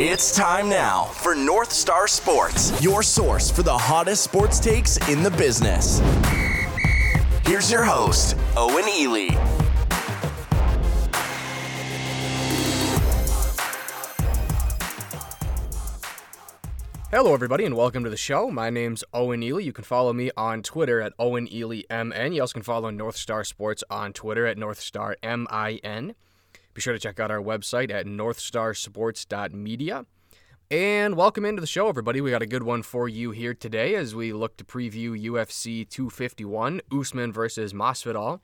It's time now for North Star Sports, your source for the hottest sports takes in the business. Here's your host, Owen Ely. Hello, everybody, and welcome to the show. My name's Owen Ely. You can follow me on Twitter at Owen Ely MN. You also can follow North Star Sports on Twitter at North Star MIN. Be sure to check out our website at northstarsports.media. And welcome into the show, everybody. We got a good one for you here today as we look to preview UFC 251, Usman versus Masvidal,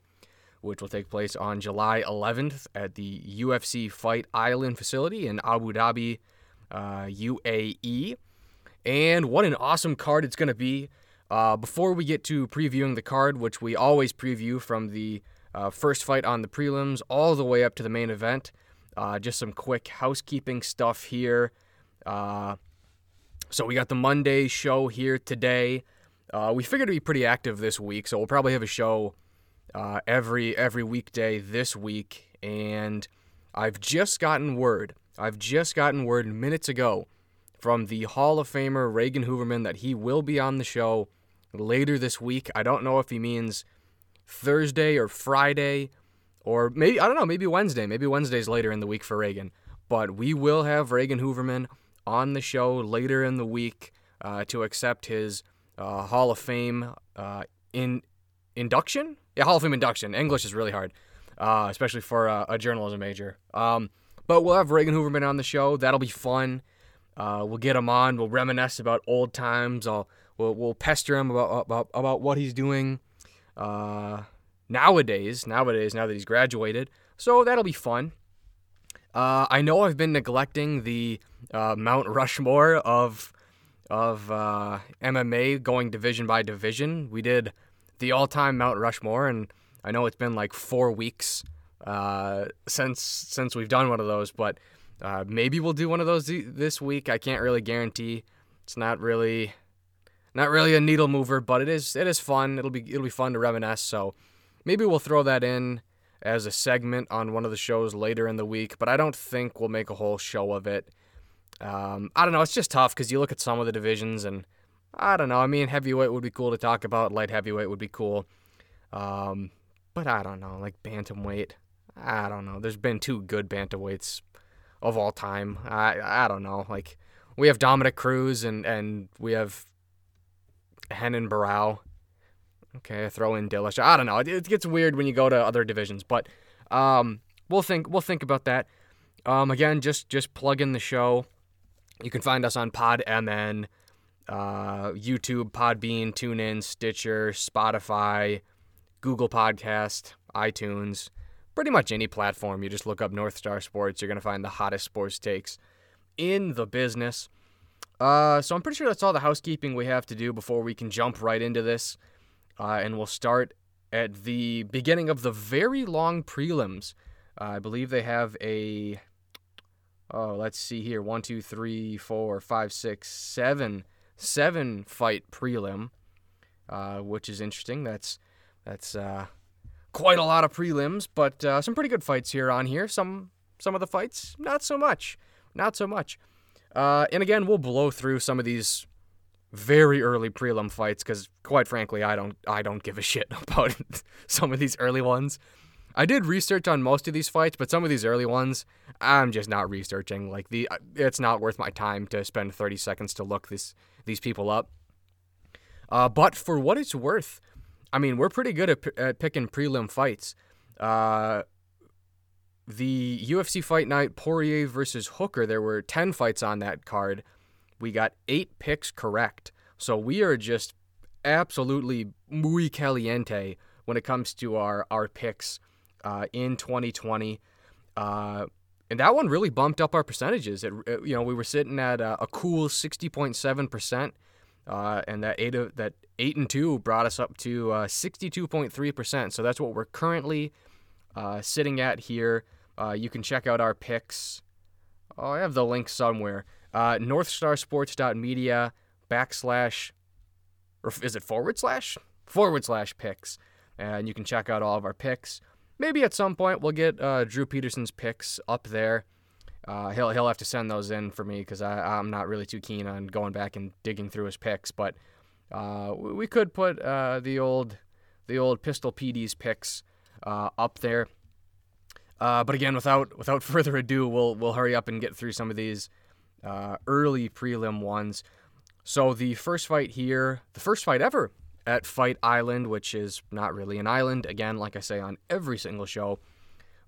which will take place on July 11th at the UFC Fight Island facility in Abu Dhabi, uh, UAE. And what an awesome card it's going to be. Uh, before we get to previewing the card, which we always preview from the uh, first fight on the prelims all the way up to the main event, uh, just some quick housekeeping stuff here. Uh, so we got the Monday show here today. Uh, we figured to be pretty active this week, so we'll probably have a show uh, every every weekday this week. And I've just gotten word. I've just gotten word minutes ago from the Hall of Famer Reagan Hoverman that he will be on the show later this week. I don't know if he means Thursday or Friday or maybe, I don't know, maybe Wednesday. Maybe Wednesday's later in the week for Reagan. But we will have Reagan Hoverman on the show later in the week uh, to accept his uh, Hall of Fame uh, in induction. Yeah, Hall of Fame induction. English is really hard, uh, especially for a, journalism major. Um, but we'll have Reagan Hoverman on the show. That'll be fun. Uh, we'll get him on. We'll reminisce about old times. I'll we'll, we'll pester him about about about what he's doing uh, nowadays. Nowadays, now that he's graduated, so that'll be fun. Uh, I know I've been neglecting the uh, Mount Rushmore of of uh, MMA going division by division. We did the all-time Mount Rushmore, and I know it's been like four weeks uh, since since we've done one of those, but uh, maybe we'll do one of those this week. I can't really guarantee. It's not really, not really a needle mover, but it is. It is fun. It'll be it'll be fun to reminisce. So maybe we'll throw that in as a segment on one of the shows later in the week. But I don't think we'll make a whole show of it. Um, I don't know. It's just tough because you look at some of the divisions and I don't know. I mean, heavyweight would be cool to talk about. Light heavyweight would be cool. Um, but I don't know. Like bantamweight. I don't know. There's been two good bantamweights of all time. I I don't know. Like we have Dominick Cruz and and we have Renan Barão. Okay, throw in Dillish. I don't know. It, it, gets weird when you go to other divisions, but um, we'll think we'll think about that. Um, again, just just plug in the show. You can find us on Pod MN, uh, YouTube, Podbean, TuneIn, Stitcher, Spotify, Google Podcast, iTunes pretty much any platform. You just look up North Star Sports, you're to find the hottest sports takes in the business. Uh, so I'm pretty sure that's all the housekeeping we have to do before we can jump right into this. Uh, and we'll start at the beginning of the very long prelims. Uh, I believe they have a. Oh, let's see here. One, two, three, four, five, six, seven, seven fight prelim, uh, which is interesting. That's that's uh, quite a lot of prelims, but uh, some pretty good fights here on here. Some some of the fights, not so much, not so much. Uh, and again, we'll blow through some of these very early prelim fights because, quite frankly, I don't I don't give a shit about some of these early ones. I did research on most of these fights, but some of these early ones, I'm just not researching. Like the, it's not worth my time to spend 30 seconds to look this these people up. Uh, but for what it's worth, I mean, we're pretty good at, at picking prelim fights. Uh, the UFC Fight Night Poirier versus Hooker, there were 10 fights on that card. We got eight picks correct. So we are just absolutely muy caliente when it comes to our, our picks uh, in 2020. Uh, and that one really bumped up our percentages. It, it, you know, we were sitting at a, a cool 60.7%. Uh, and that eight of that eight and two brought us up to uh, 62.3 percent. So that's what we're currently uh, sitting at here. Uh, you can check out our picks. Oh, I have the link somewhere. Uh, NorthStarSports.media backslash, or is it forward slash forward slash picks, and you can check out all of our picks. Maybe at some point we'll get uh, Drew Peterson's picks up there. Uh, he'll he'll have to send those in for me because I'm not really too keen on going back and digging through his picks. But uh, we could put uh, the old the old Pistol PD's picks uh, up there. Uh, but again, without without further ado, we'll we'll hurry up and get through some of these uh, early prelim ones. So the first fight here, the first fight ever at Fight Island, which is not really an island. Again, like I say on every single show,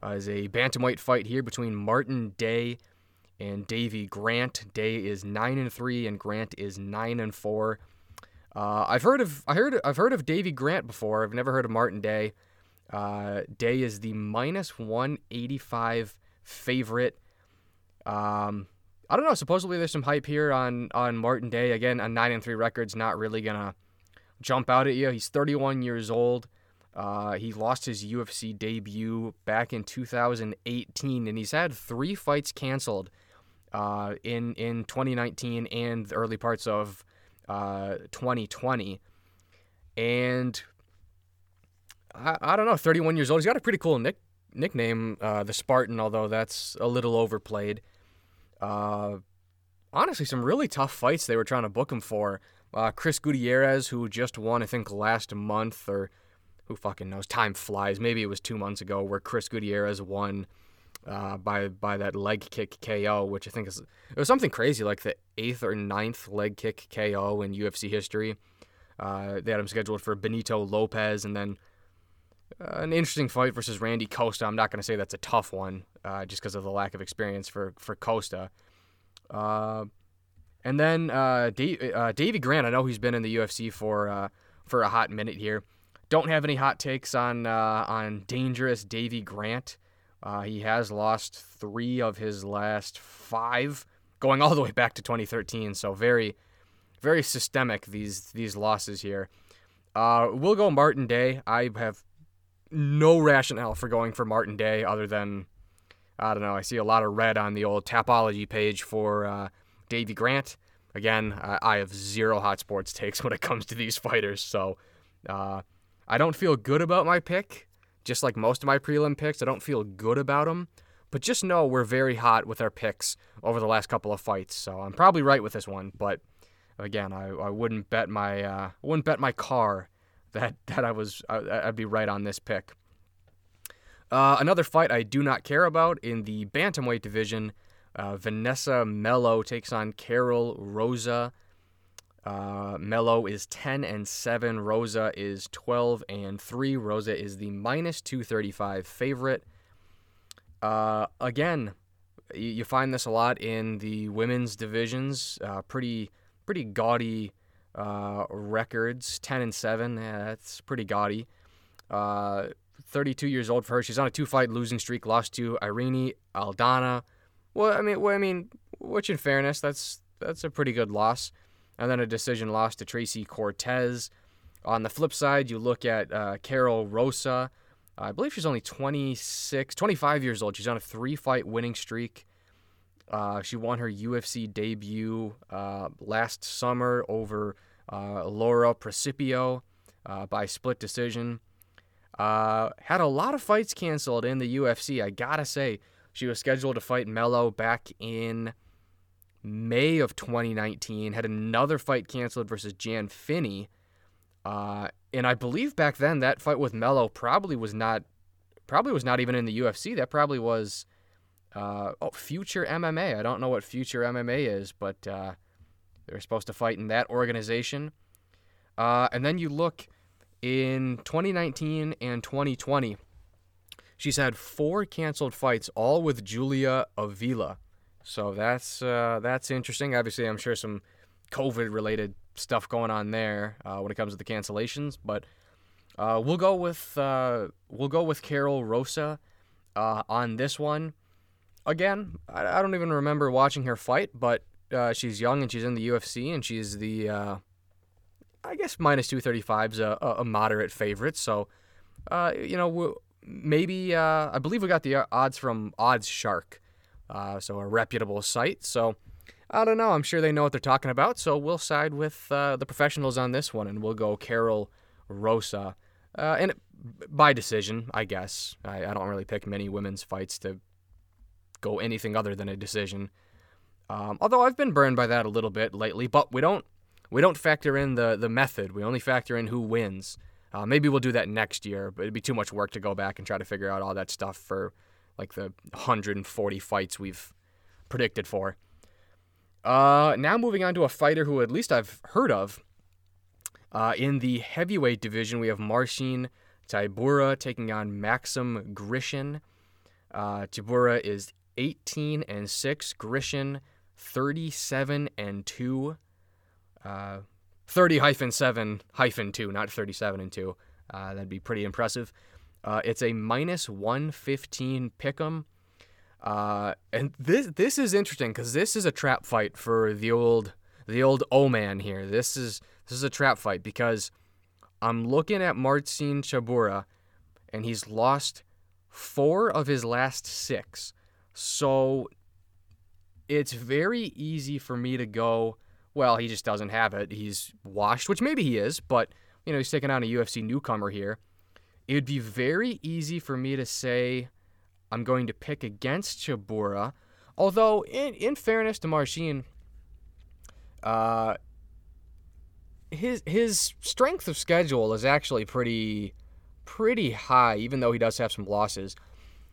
uh, is a bantamweight fight here between Martin Day and Davy Grant. Day is nine and three, and Grant is nine and four. Uh, I've heard of I heard I've heard of Davy Grant before. I've never heard of Martin Day. Uh, Day is the minus 185 favorite. Um, I don't know. Supposedly there's some hype here on on Martin Day. Again, a nine and three record's not really gonna jump out at you. He's 31 years old. Uh, he lost his UFC debut back in 2018, and he's had three fights canceled uh, in in 2019 and the early parts of uh, 2020. And I, I don't know, 31 years old. He's got a pretty cool nick, nickname, uh, the Spartan, although that's a little overplayed. Uh, honestly, some really tough fights they were trying to book him for. Uh, Chris Gutierrez, who just won, I think, last month, or who fucking knows? Time flies. Maybe it was two months ago where Chris Gutierrez won uh, by by that leg kick KO, which I think is it was something crazy, like the eighth or ninth leg kick KO in UFC history. Uh, they had him scheduled for Benito Lopez, and then uh, an interesting fight versus Randy Costa. I'm not going to say that's a tough one, uh, just because of the lack of experience for for Costa. Uh, and then uh, Dave, uh, Davy Grant. I know he's been in the UFC for uh, for a hot minute here. Don't have any hot takes on uh, on dangerous Davey Grant. Uh, he has lost three of his last five, going all the way back to 2013. So very, very systemic these these losses here. Uh, we'll go Martin Day. I have no rationale for going for Martin Day other than I don't know. I see a lot of red on the old Tapology page for uh, Davy Grant. Again, I, have zero hot sports takes when it comes to these fighters, so uh, I don't feel good about my pick. Just like most of my prelim picks, I don't feel good about them. But just know we're very hot with our picks over the last couple of fights, so I'm probably right with this one. But again, I, I wouldn't bet my uh, wouldn't bet my car that that I was I, I'd be right on this pick. Uh, another fight I do not care about in the bantamweight division. Uh, Vanessa Melo takes on Karol Rosa. Uh, Melo is 10 and 7. Rosa is 12 and 3. Rosa is the minus 235 favorite. Uh, again, you, you, find this a lot in the women's divisions. Uh, pretty pretty gaudy uh, records 10 and 7. Yeah, that's pretty gaudy. Uh, 32 years old for her. She's on a two fight losing streak, lost to Irene Aldana. Well, I mean, well, I mean, which in fairness, that's that's a pretty good loss. And then a decision loss to Tracy Cortez. On the flip side, you look at uh, Karol Rosa. I believe she's only 26, 25 years old. She's on a three fight winning streak. Uh, she won her UFC debut uh, last summer over Laura Principio uh, by split decision. Uh, had a lot of fights canceled in the UFC. I gotta say, she was scheduled to fight Melo back in May of 2019. Had another fight canceled versus Jan Finney. Uh, and I believe back then that fight with Melo probably was not, probably was not even in the UFC. That probably was, uh, oh, Future MMA. I don't know what Future MMA is, but uh, they were supposed to fight in that organization. Uh, and then you look in 2019 and 2020. She's had four canceled fights, all with Julia Avila. So that's uh, that's interesting. Obviously, I'm sure some COVID-related stuff going on there uh, when it comes to the cancellations. But uh, we'll go with uh, we'll go with Karol Rosa uh, on this one. Again, I, I, don't even remember watching her fight, but uh, she's young and she's in the UFC and she's the, uh, I guess minus two thirty five is a, a moderate favorite. So, uh, you know, maybe uh, I believe we got the odds from Odds Shark, uh, so a reputable site. So. I don't know. I'm sure they know what they're talking about. So we'll side with uh, the professionals on this one, and we'll go Karol Rosa, and by decision, I guess. I, I don't really pick many women's fights to go anything other than a decision. Um, although I've been burned by that a little bit lately, but we don't we don't factor in the the method. We only factor in who wins. Uh, maybe we'll do that next year, but it'd be too much work to go back and try to figure out all that stuff for like the 140 fights we've predicted for. Uh, now moving on to a fighter who at least I've heard of. Uh, in the heavyweight division, we have Marcin Tybura taking on Maxim Grishin. Uh, Tybura is 18 and 6. Grishin 37 and 2. Uh, 30 hyphen 7 hyphen 2, not 37 and 2. Uh, that'd be pretty impressive. Uh, it's a minus 115 pick'em. Uh, and this this is interesting because this is a trap fight for the old the old O man here. This is this is a trap fight because I'm looking at Marcin Tybura, and he's lost four of his last six. So it's very easy for me to go, well, he just doesn't have it. He's washed, which maybe he is, but you know, he's taking on a UFC newcomer here. It would be very easy for me to say I'm going to pick against Tybura. Although, in, in fairness to Marcin, uh, his his strength of schedule is actually pretty pretty high, even though he does have some losses.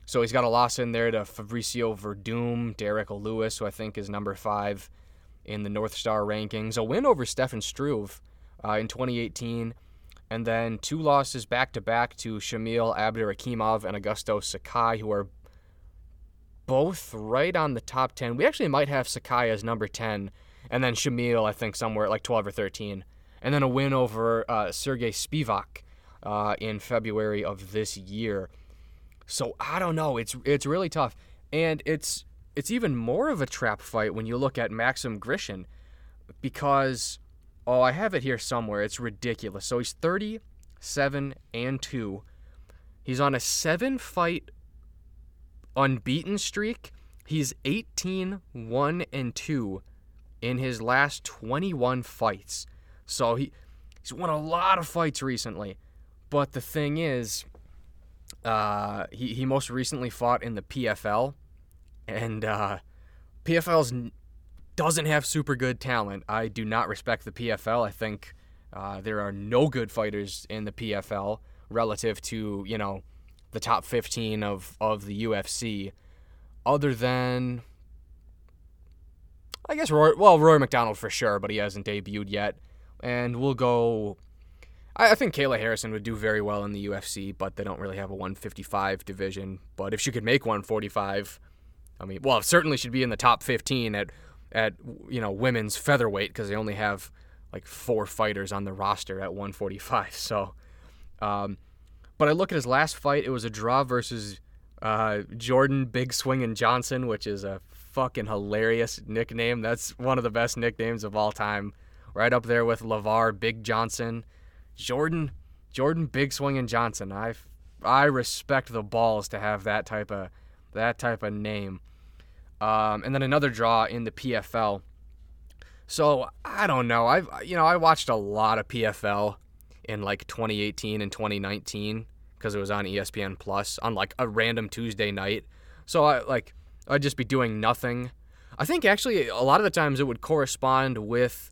So he's got a loss in there to Fabricio Werdum, Derrick Lewis, who I think is number five in the North Star rankings. A win over Stefan Struve uh, in 2018, and then two losses back to back to Shamil Abdurakhimov and Augusto Sakai, who are both right on the top 10. We actually might have Sakai as number 10, and then Shamil, I think, somewhere like 12 or 13. And then a win over uh, Sergey Spivak uh, in February of this year. So I don't know. It's it's really tough, and it's it's even more of a trap fight when you look at Maxim Grishin, because oh I have it here somewhere. It's ridiculous. So he's 37 and two. He's on a seven fight unbeaten streak. He's 18 1 and 2 in his last 21 fights. So he he's won a lot of fights recently. But the thing is, uh, he, he most recently fought in the PFL, and uh, PFL doesn't have super good talent. I do not respect the PFL. I think uh, there are no good fighters in the PFL relative to you know the top 15 of, of the UFC, other than I guess Roy, well Rory MacDonald for sure, but he hasn't debuted yet. And we'll go I, think Kayla Harrison would do very well in the UFC, but they don't really have a 155 division. But if she could make 145, I mean, well, certainly she'd be in the top 15 at at you know women's featherweight because they only have like four fighters on the roster at 145. So, um, but I look at his last fight; it was a draw versus uh, Jordan Big Swingin' Johnson, which is a fucking hilarious nickname. That's one of the best nicknames of all time, right up there with Lavar Big Johnson Jordan Jordan Big Swing and Johnson. I I respect the balls to have that type of that type of name. Um, and then another draw in the PFL. So I don't know. I've you know I watched a lot of PFL in like 2018 and 2019 because it was on ESPN Plus on like a random Tuesday night. So I like I'd just be doing nothing. I think actually a lot of the times it would correspond with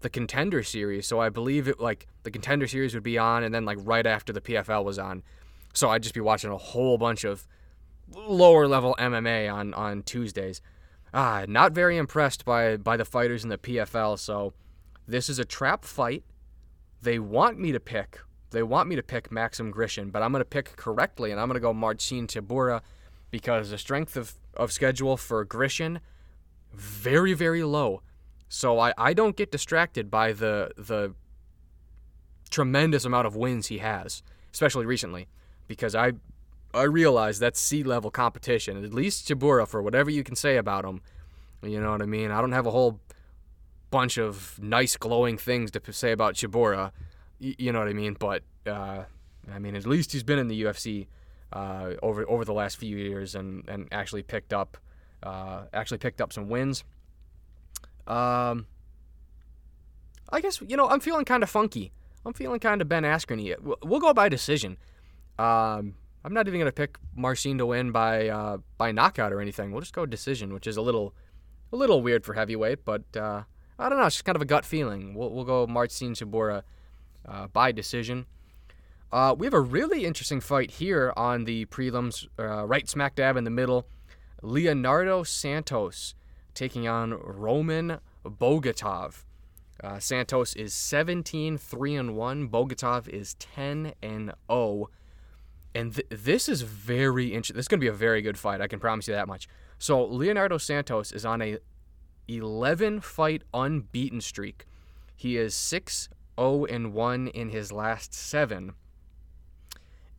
the contender series. So I believe it like the contender series would be on, and then like right after the PFL was on. So I'd just be watching a whole bunch of lower level MMA on on Tuesdays. Ah, not very impressed by by the fighters in the PFL. So this is a trap fight. They want me to pick. They want me to pick Maxim Grishin, but I'm going to pick correctly, and I'm going to go Marcin Tybura because the strength of, of schedule for Grishin very very low. So I, I don't get distracted by the the tremendous amount of wins he has, especially recently, because I I realize that's sea level competition. At least Tybura, for whatever you can say about him, you know what I mean. I don't have a whole bunch of nice glowing things to say about Tybura, you know what I mean. But uh, I mean, at least he's been in the UFC uh, over over the last few years and and actually picked up uh, actually picked up some wins. Um, I guess you know I'm feeling kind of funky. I'm feeling kind of Ben Askren. We'll go by decision. Um, I'm not even gonna pick Marcin to win by uh, by knockout or anything. We'll just go decision, which is a little a little weird for heavyweight, but uh, I don't know. It's just kind of a gut feeling. We'll, we'll go Marcin Tybura uh, by decision. Uh, we have a really interesting fight here on the prelims, uh, right smack dab in the middle. Leonardo Santos taking on Roman Bogatov. Uh, Santos is 17 3 and 1. Bogatov is 10 and 0. And th- this is very interesting. This is going to be a very good fight. I can promise you that much. So Leonardo Santos is on a 11 fight unbeaten streak. He is 6 0 and 1 in his last 7.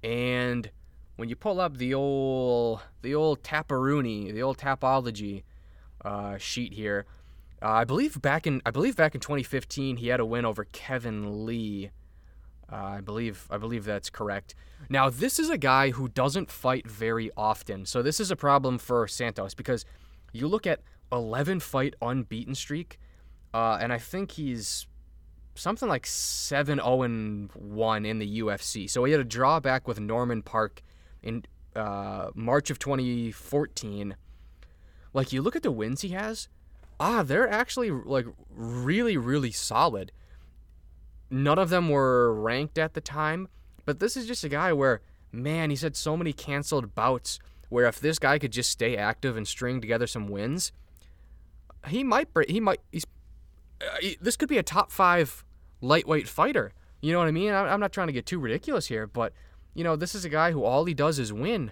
And when you pull up the old the old Taparoonie, the old Tapology uh, sheet here, uh, I believe back in I believe back in 2015 he had a win over Kevin Lee. Uh, I believe I believe that's correct. Now this is a guy who doesn't fight very often, so this is a problem for Santos because you look at 11 fight unbeaten streak, uh, and I think he's something like 7 0 1 in the UFC. So he had a drawback with Norman Parke in uh, March of 2014. Like you look at the wins he has, ah, they're actually like really, really solid. None of them were ranked at the time, but this is just a guy where, man, he's had so many canceled bouts where if this guy could just stay active and string together some wins, he might, he might, he's, uh, he, this could be a top five lightweight fighter. You know what I mean? I'm not trying to get too ridiculous here, but, you know, this is a guy who all he does is win.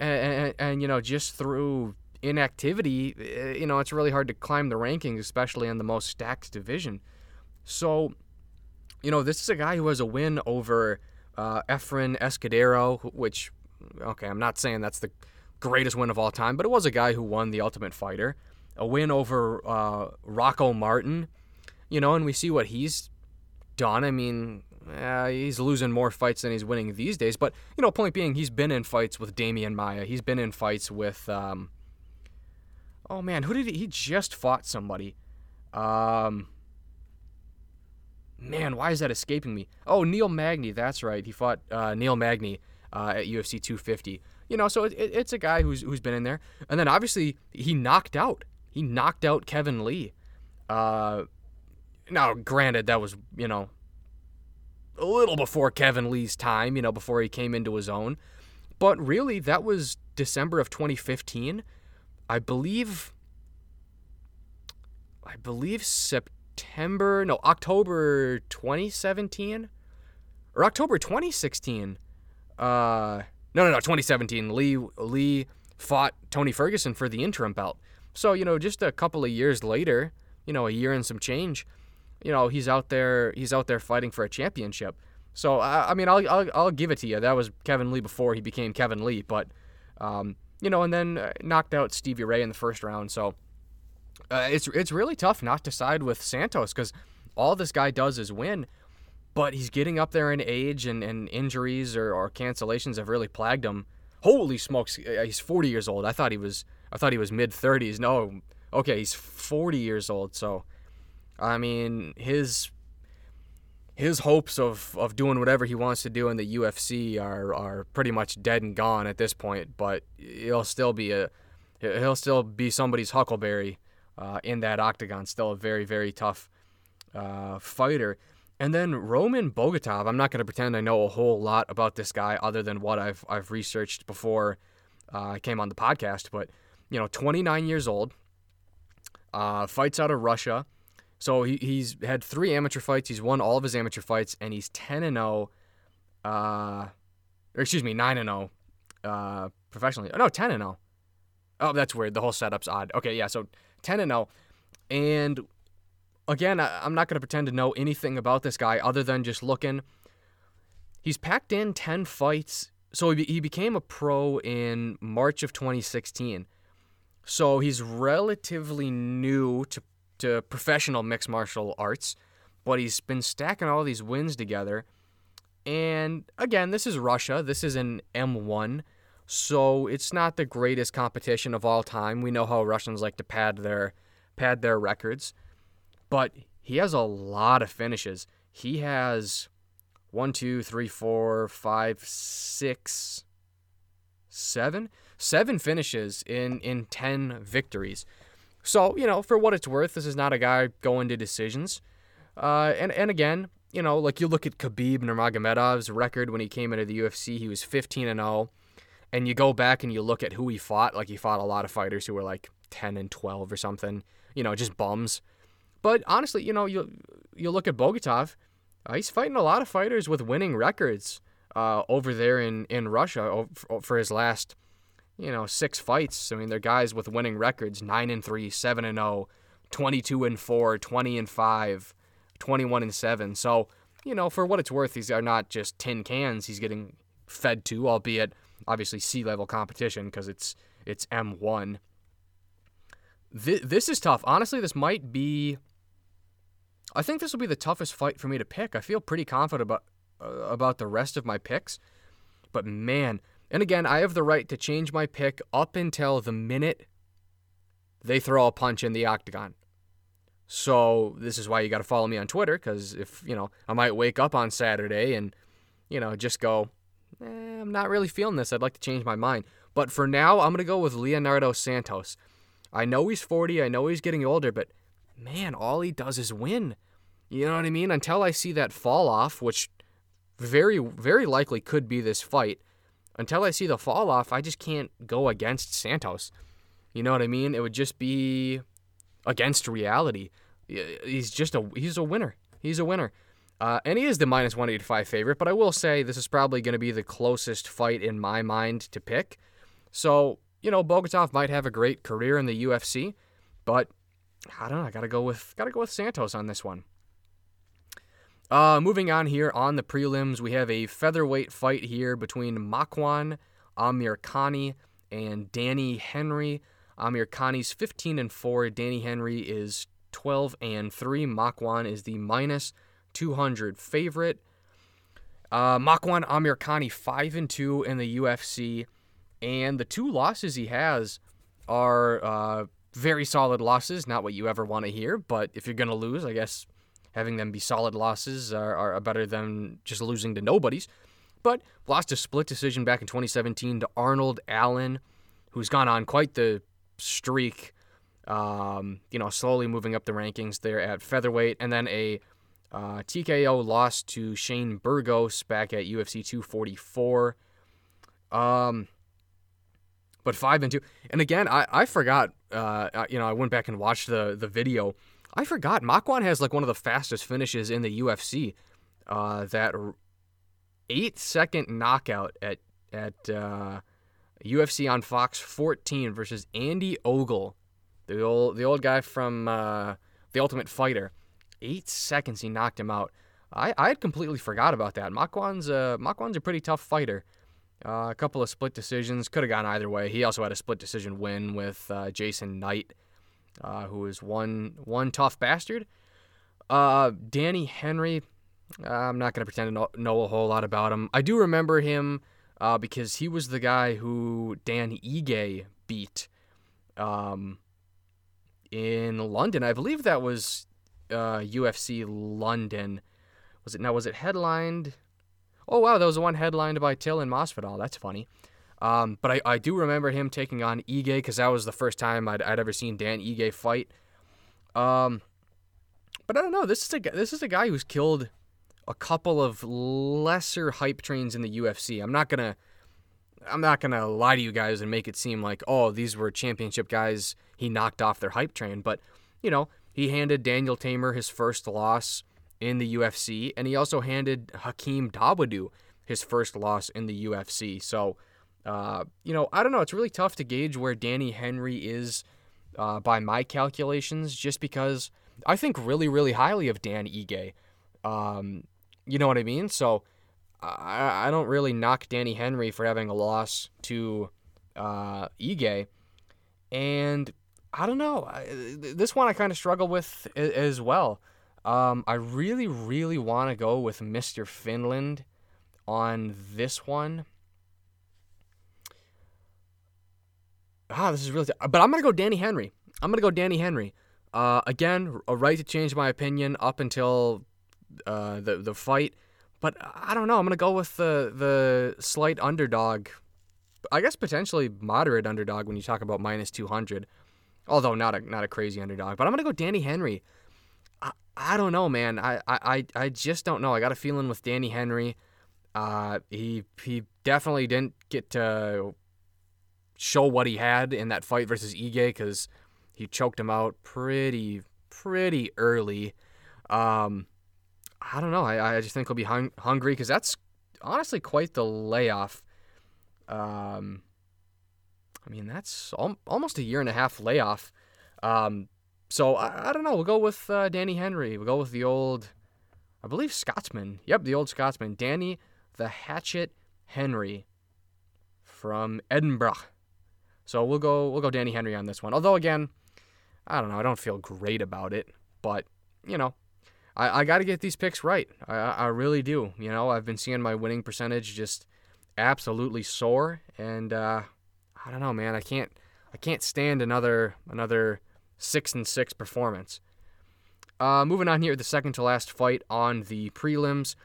And, and, and you know, just through inactivity, eh, you know, it's really hard to climb the rankings, especially in the most stacked division. So, you know, this is a guy who has a win over uh, Efren Escudero, which, okay, I'm not saying that's the greatest win of all time, but it was a guy who won the Ultimate Fighter. A win over uh, Rocco Martin, you know, and we see what he's done. I mean, uh, he's losing more fights than he's winning these days. But you know, point being, he's been in fights with Demian Maia. He's been in fights with um, Oh man, who did he? He just fought somebody. Um, man, why is that escaping me? Oh, Neil Magny. That's right. He fought uh, Neil Magny uh, at UFC 250. You know, so it, it, it's a guy who's who's been in there, and then obviously he knocked out. He knocked out Kevin Lee. Uh, now, granted, that was you know a little before Kevin Lee's time. You know, before he came into his own. But really, that was December of 2015 I believe I believe September, no, October 2017 or October 2016. Uh no, no, no, 2017. Lee Lee fought Tony Ferguson for the interim belt. So, you know, just a couple of years later, you know, a year and some change, you know, he's out there he's out there fighting for a championship. So, I, I mean, I'll, I'll I'll give it to you. That was Kevin Lee before he became Kevin Lee, but um you know, and then uh, knocked out Stevie Ray in the first round. So uh, it's it's really tough not to side with Santos because all this guy does is win. But he's getting up there in age, and, and injuries or, or cancellations have really plagued him. Holy smokes, uh, he's 40 years old. I thought he was I thought he was mid 30s. No, okay, he's 40 years old. So, I mean, his his hopes of, of doing whatever he wants to do in the UFC are, are pretty much dead and gone at this point. But he'll still be a he'll still be somebody's Huckleberry uh, in that octagon. Still a very very tough uh, fighter. And then Roman Bogatov. I'm not going to pretend I know a whole lot about this guy other than what I've I've researched before uh, I came on the podcast. But you know, 29 years old, uh, fights out of Russia. So he, he's had three amateur fights. He's won all of his amateur fights, and he's 10 and 0. Uh, or excuse me, 9 and 0 uh, professionally. Oh, no, 10 and 0. Oh, that's weird. The whole setup's odd. Okay, yeah, so 10 and 0. And again, I, I'm not going to pretend to know anything about this guy other than just looking. He's packed in 10 fights. So he, he became a pro in March of 2016. So he's relatively new to to professional mixed martial arts, but he's been stacking all these wins together. And again, this is Russia. This is an M1, so it's not the greatest competition of all time. We know how Russians like to pad their pad their records, but he has a lot of finishes. He has one, two, three, four, five, six, seven, seven finishes in in ten victories. So you know, for what it's worth, this is not a guy going to decisions. Uh, and and again, you know, like you look at Khabib Nurmagomedov's record when he came into the UFC, he was 15 and 0. And you go back and you look at who he fought, like he fought a lot of fighters who were like 10 and 12 or something, you know, just bums. But honestly, you know, you you look at Bogatov, uh, he's fighting a lot of fighters with winning records uh, over there in in Russia for his last, you know, six fights. I mean, they're guys with winning records: nine and three, seven and 0, 22 and four, 20 and five, 21 and seven. So you know, for what it's worth, these are not just tin cans he's getting fed to, albeit obviously sea level competition because it's it's M1. This, this is tough. Honestly, this might be I think this will be the toughest fight for me to pick. I feel pretty confident about uh, about the rest of my picks, but man, and again, I have the right to change my pick up until the minute they throw a punch in the octagon. So this is why you got to follow me on Twitter because if you know, I might wake up on Saturday and you know just go, eh, I'm not really feeling this. I'd like to change my mind. But for now, I'm gonna go with Leonardo Santos. I know he's 40. I know he's getting older, but man, all he does is win. You know what I mean? Until I see that fall off, which very, very likely could be this fight, until I see the fall off, I just can't go against Santos. You know what I mean? It would just be against reality. He's just a he's a winner. He's a winner. Uh, and he is the minus 185 favorite, but I will say this is probably going to be the closest fight in my mind to pick. So, you know, Bogatov might have a great career in the UFC, but I don't know. I got to go with got to go with Santos on this one. Uh, moving on here on the prelims, we have a featherweight fight here between Makwan Amirkhani and Danny Henry. Amirkhani's 15 and 4. Danny Henry is 12 and 3. Makwan is the minus 200 favorite. Uh, Makwan Amirkhani 5 and 2 in the UFC, and the two losses he has are uh, very solid losses. Not what you ever want to hear, but if you're gonna lose, I guess having them be solid losses are, are better than just losing to nobodies. But lost a split decision back in 2017 to Arnold Allen, who's gone on quite the streak. Um, you know, slowly moving up the rankings there at featherweight, and then a uh, TKO loss to Shane Burgos back at UFC 244. Um, but five and two, and again, I I forgot. Uh, you know, I went back and watched the the video I forgot Makwan has like one of the fastest finishes in the UFC. Uh, that eight second knockout at at uh, UFC on Fox 14 versus Andy Ogle, the old the old guy from uh, the Ultimate Fighter. Eight seconds he knocked him out. I, I had completely forgot about that. Makwan's uh, Makwan's a pretty tough fighter. Uh, a couple of split decisions could have gone either way. He also had a split decision win with uh, Jason Knight uh, who is one one tough bastard. Uh, Danny Henry, I'm not going to pretend to know, a whole lot about him. I do remember him uh, because he was the guy who Dan Ige beat um, in London. I believe that was UFC uh, London. Was it now? Was it headlined? Oh wow, that was the one headlined by Till and Masvidal. That's funny. Um, but I, I do remember him taking on Ige because that was the first time I'd, I'd ever seen Dan Ige fight. Um, but I don't know. This is a this is a guy who's killed a couple of lesser hype trains in the UFC. I'm not gonna I'm not gonna lie to you guys and make it seem like oh these were championship guys he knocked off their hype train. But you know he handed Daniel Teymur his first loss in the UFC, and he also handed Hakeem Dawodu his first loss in the UFC. So uh, you know, I don't know. It's really tough to gauge where Danny Henry is uh, by my calculations, just because I think really, really highly of Dan Ige. Um, you know what I mean? So I, I don't really knock Danny Henry for having a loss to uh, Ige. And I don't know. I, this one I kind of struggle with as well. Um, I really, really want to go with Mr. Finland on this one. Ah, this is really. T- but I'm gonna go Danny Henry. I'm gonna go Danny Henry. Uh, again, a right to change my opinion up until uh, the the fight, but I don't know. I'm gonna go with the the slight underdog I guess potentially moderate underdog when you talk about minus 200, although not a not a crazy underdog. But I'm gonna go Danny Henry. I, I don't know, man. I, I I just don't know. I got a feeling with Danny Henry. Uh, he he definitely didn't get to show what he had in that fight versus Ige because he choked him out pretty pretty early. Um, I don't know. I, I just think he'll be hung, hungry because that's honestly quite the layoff. Um, I mean, that's al- almost a year and a half layoff. Um, so I, I don't know. We'll go with uh, Danny Henry. We'll go with the old, I believe Scotsman. Yep, the old Scotsman, Danny the Hatchet Henry from Edinburgh. So we'll go we'll go Danny Henry on this one. Although again, I don't know. I don't feel great about it, but you know, I, I got to get these picks right. I, I really do. You know, I've been seeing my winning percentage just absolutely soar, and uh, I don't know, man. I can't I can't stand another another six and six performance. Uh, moving on here, the second to last fight on the prelims,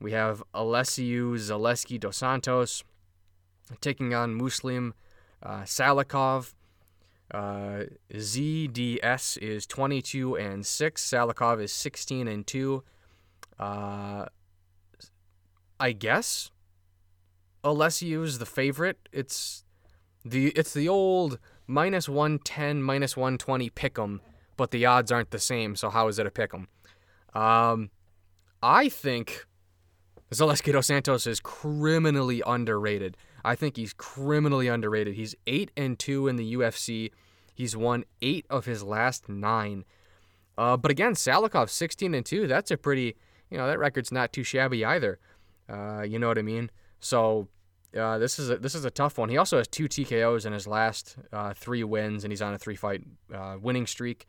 we have Elizeu Zaleski dos Santos taking on Muslim uh, Salikhov. Uh, ZDS is 22 and 6. Salikhov is 16 and 2. Uh, I guess Elizeu is the favorite. It's the it's the old minus 110, minus 120 pick'em, but the odds aren't the same. So how is it a pick'em? Um, I think Zaleski dos Santos is criminally underrated. I think he's criminally underrated. He's eight and two in the UFC. He's won eight of his last nine. Uh, but again, Salikhov 16 and two. That's a pretty, you know, that record's not too shabby either. Uh, you know what I mean? So uh, this is a, this is a tough one. He also has two TKOs in his last uh, three wins, and he's on a three fight uh, winning streak.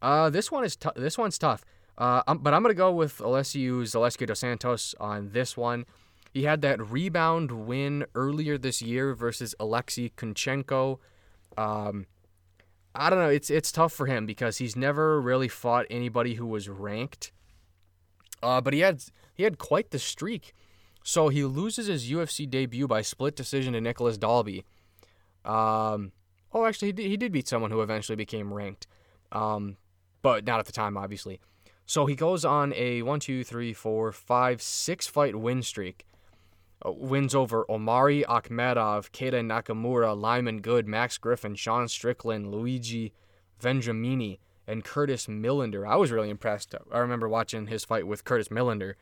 Uh, this one is t- this one's tough. Um, but I'm gonna go with Elizeu Zaleski dos Santos on this one. He had that rebound win earlier this year versus Alexei Kunchenko. Um, I don't know. It's it's tough for him because he's never really fought anybody who was ranked. Uh, but he had he had quite the streak. So he loses his UFC debut by split decision to Nicholas Dalby. Um, oh, actually, he did, he did beat someone who eventually became ranked, um, but not at the time, obviously. So he goes on a one, two, three, four, five, six fight win streak. Uh, wins over Omari Akhmedov, Keita Nakamura, Lyman Good, Max Griffin, Sean Strickland, Luigi Vendramini, and Curtis Millender. I was really impressed. I remember watching his fight with Curtis Millender.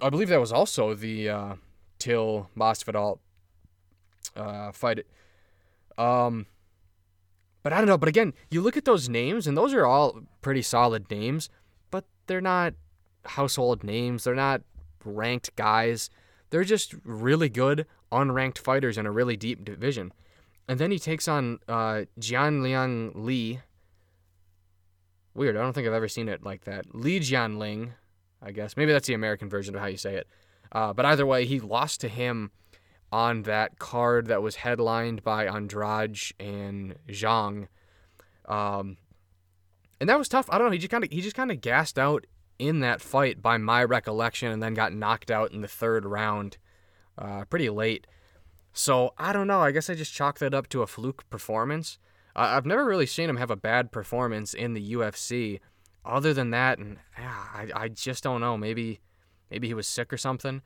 I believe that was also the uh, Till Masvidal uh, fight. Um, but I don't know. But again, you look at those names, and those are all pretty solid names, but they're not household names. They're not ranked guys. They're just really good unranked fighters in a really deep division. And then he takes on uh, Jian Liang Li. Weird. I don't think I've ever seen it like that. Li Jianling, I guess. Maybe that's the American version of how you say it. Uh, but either way, he lost to him on that card that was headlined by Andrade and Zhang. Um, and that was tough. I don't know. He just kind of he just kind of gassed out in that fight by my recollection, and then got knocked out in the third round, uh, pretty late. So I don't know. I guess I just chalked that up to a fluke performance. Uh, I've never really seen him have a bad performance in the UFC. Other than that, and yeah, I I just don't know. Maybe maybe he was sick or something.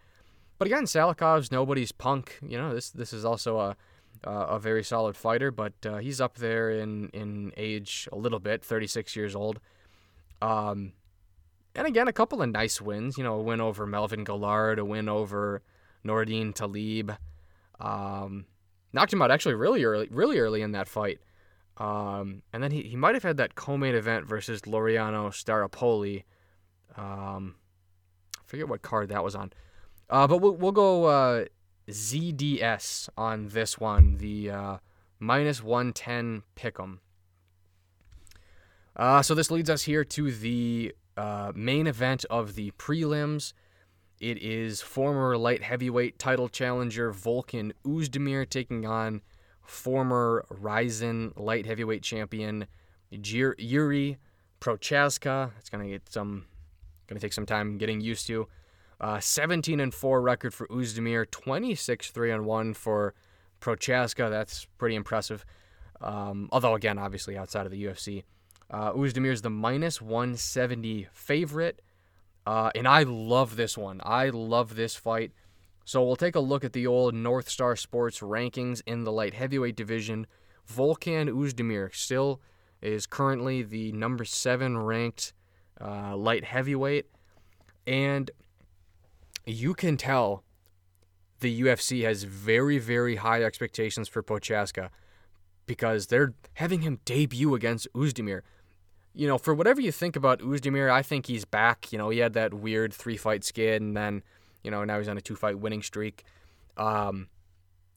But again, Salikhov's nobody's punk. You know, this this is also a a very solid fighter, but uh, he's up there in in age a little bit, 36 years old. Um, and again, a couple of nice wins. You know, a win over Melvin Guillard, a win over Nordine Taleb. Um, knocked him out actually really early, really early in that fight. Um, and then he, he might have had that co-main event versus Laureano Staropoli. Um, I forget what card that was on. Uh, but we'll, we'll go uh, ZDS on this one, the uh, minus 110 pick'em. Uh, so this leads us here to the uh, main event of the prelims. It is former light heavyweight title challenger Volkan Oezdemir taking on former Rizin light heavyweight champion Yuri Procházka. It's gonna get some, gonna take some time getting used to. Uh, 17 and 4 record for Oezdemir, 26 3 and 1 for Procházka. That's pretty impressive. Um, although, again, obviously outside of the UFC. Uh, Oezdemir is the minus 170 favorite. Uh, and I love this one. I love this fight. So we'll take a look at the old North Star Sports rankings in the light heavyweight division. Volkan Oezdemir still is currently the number seven ranked uh, light heavyweight. And you can tell the UFC has very, very high expectations for Procházka because they're having him debut against Oezdemir. You know, for whatever you think about Oezdemir, I think he's back. You know, he had that weird three fight skid and then you know, now he's on a two fight winning streak. Um,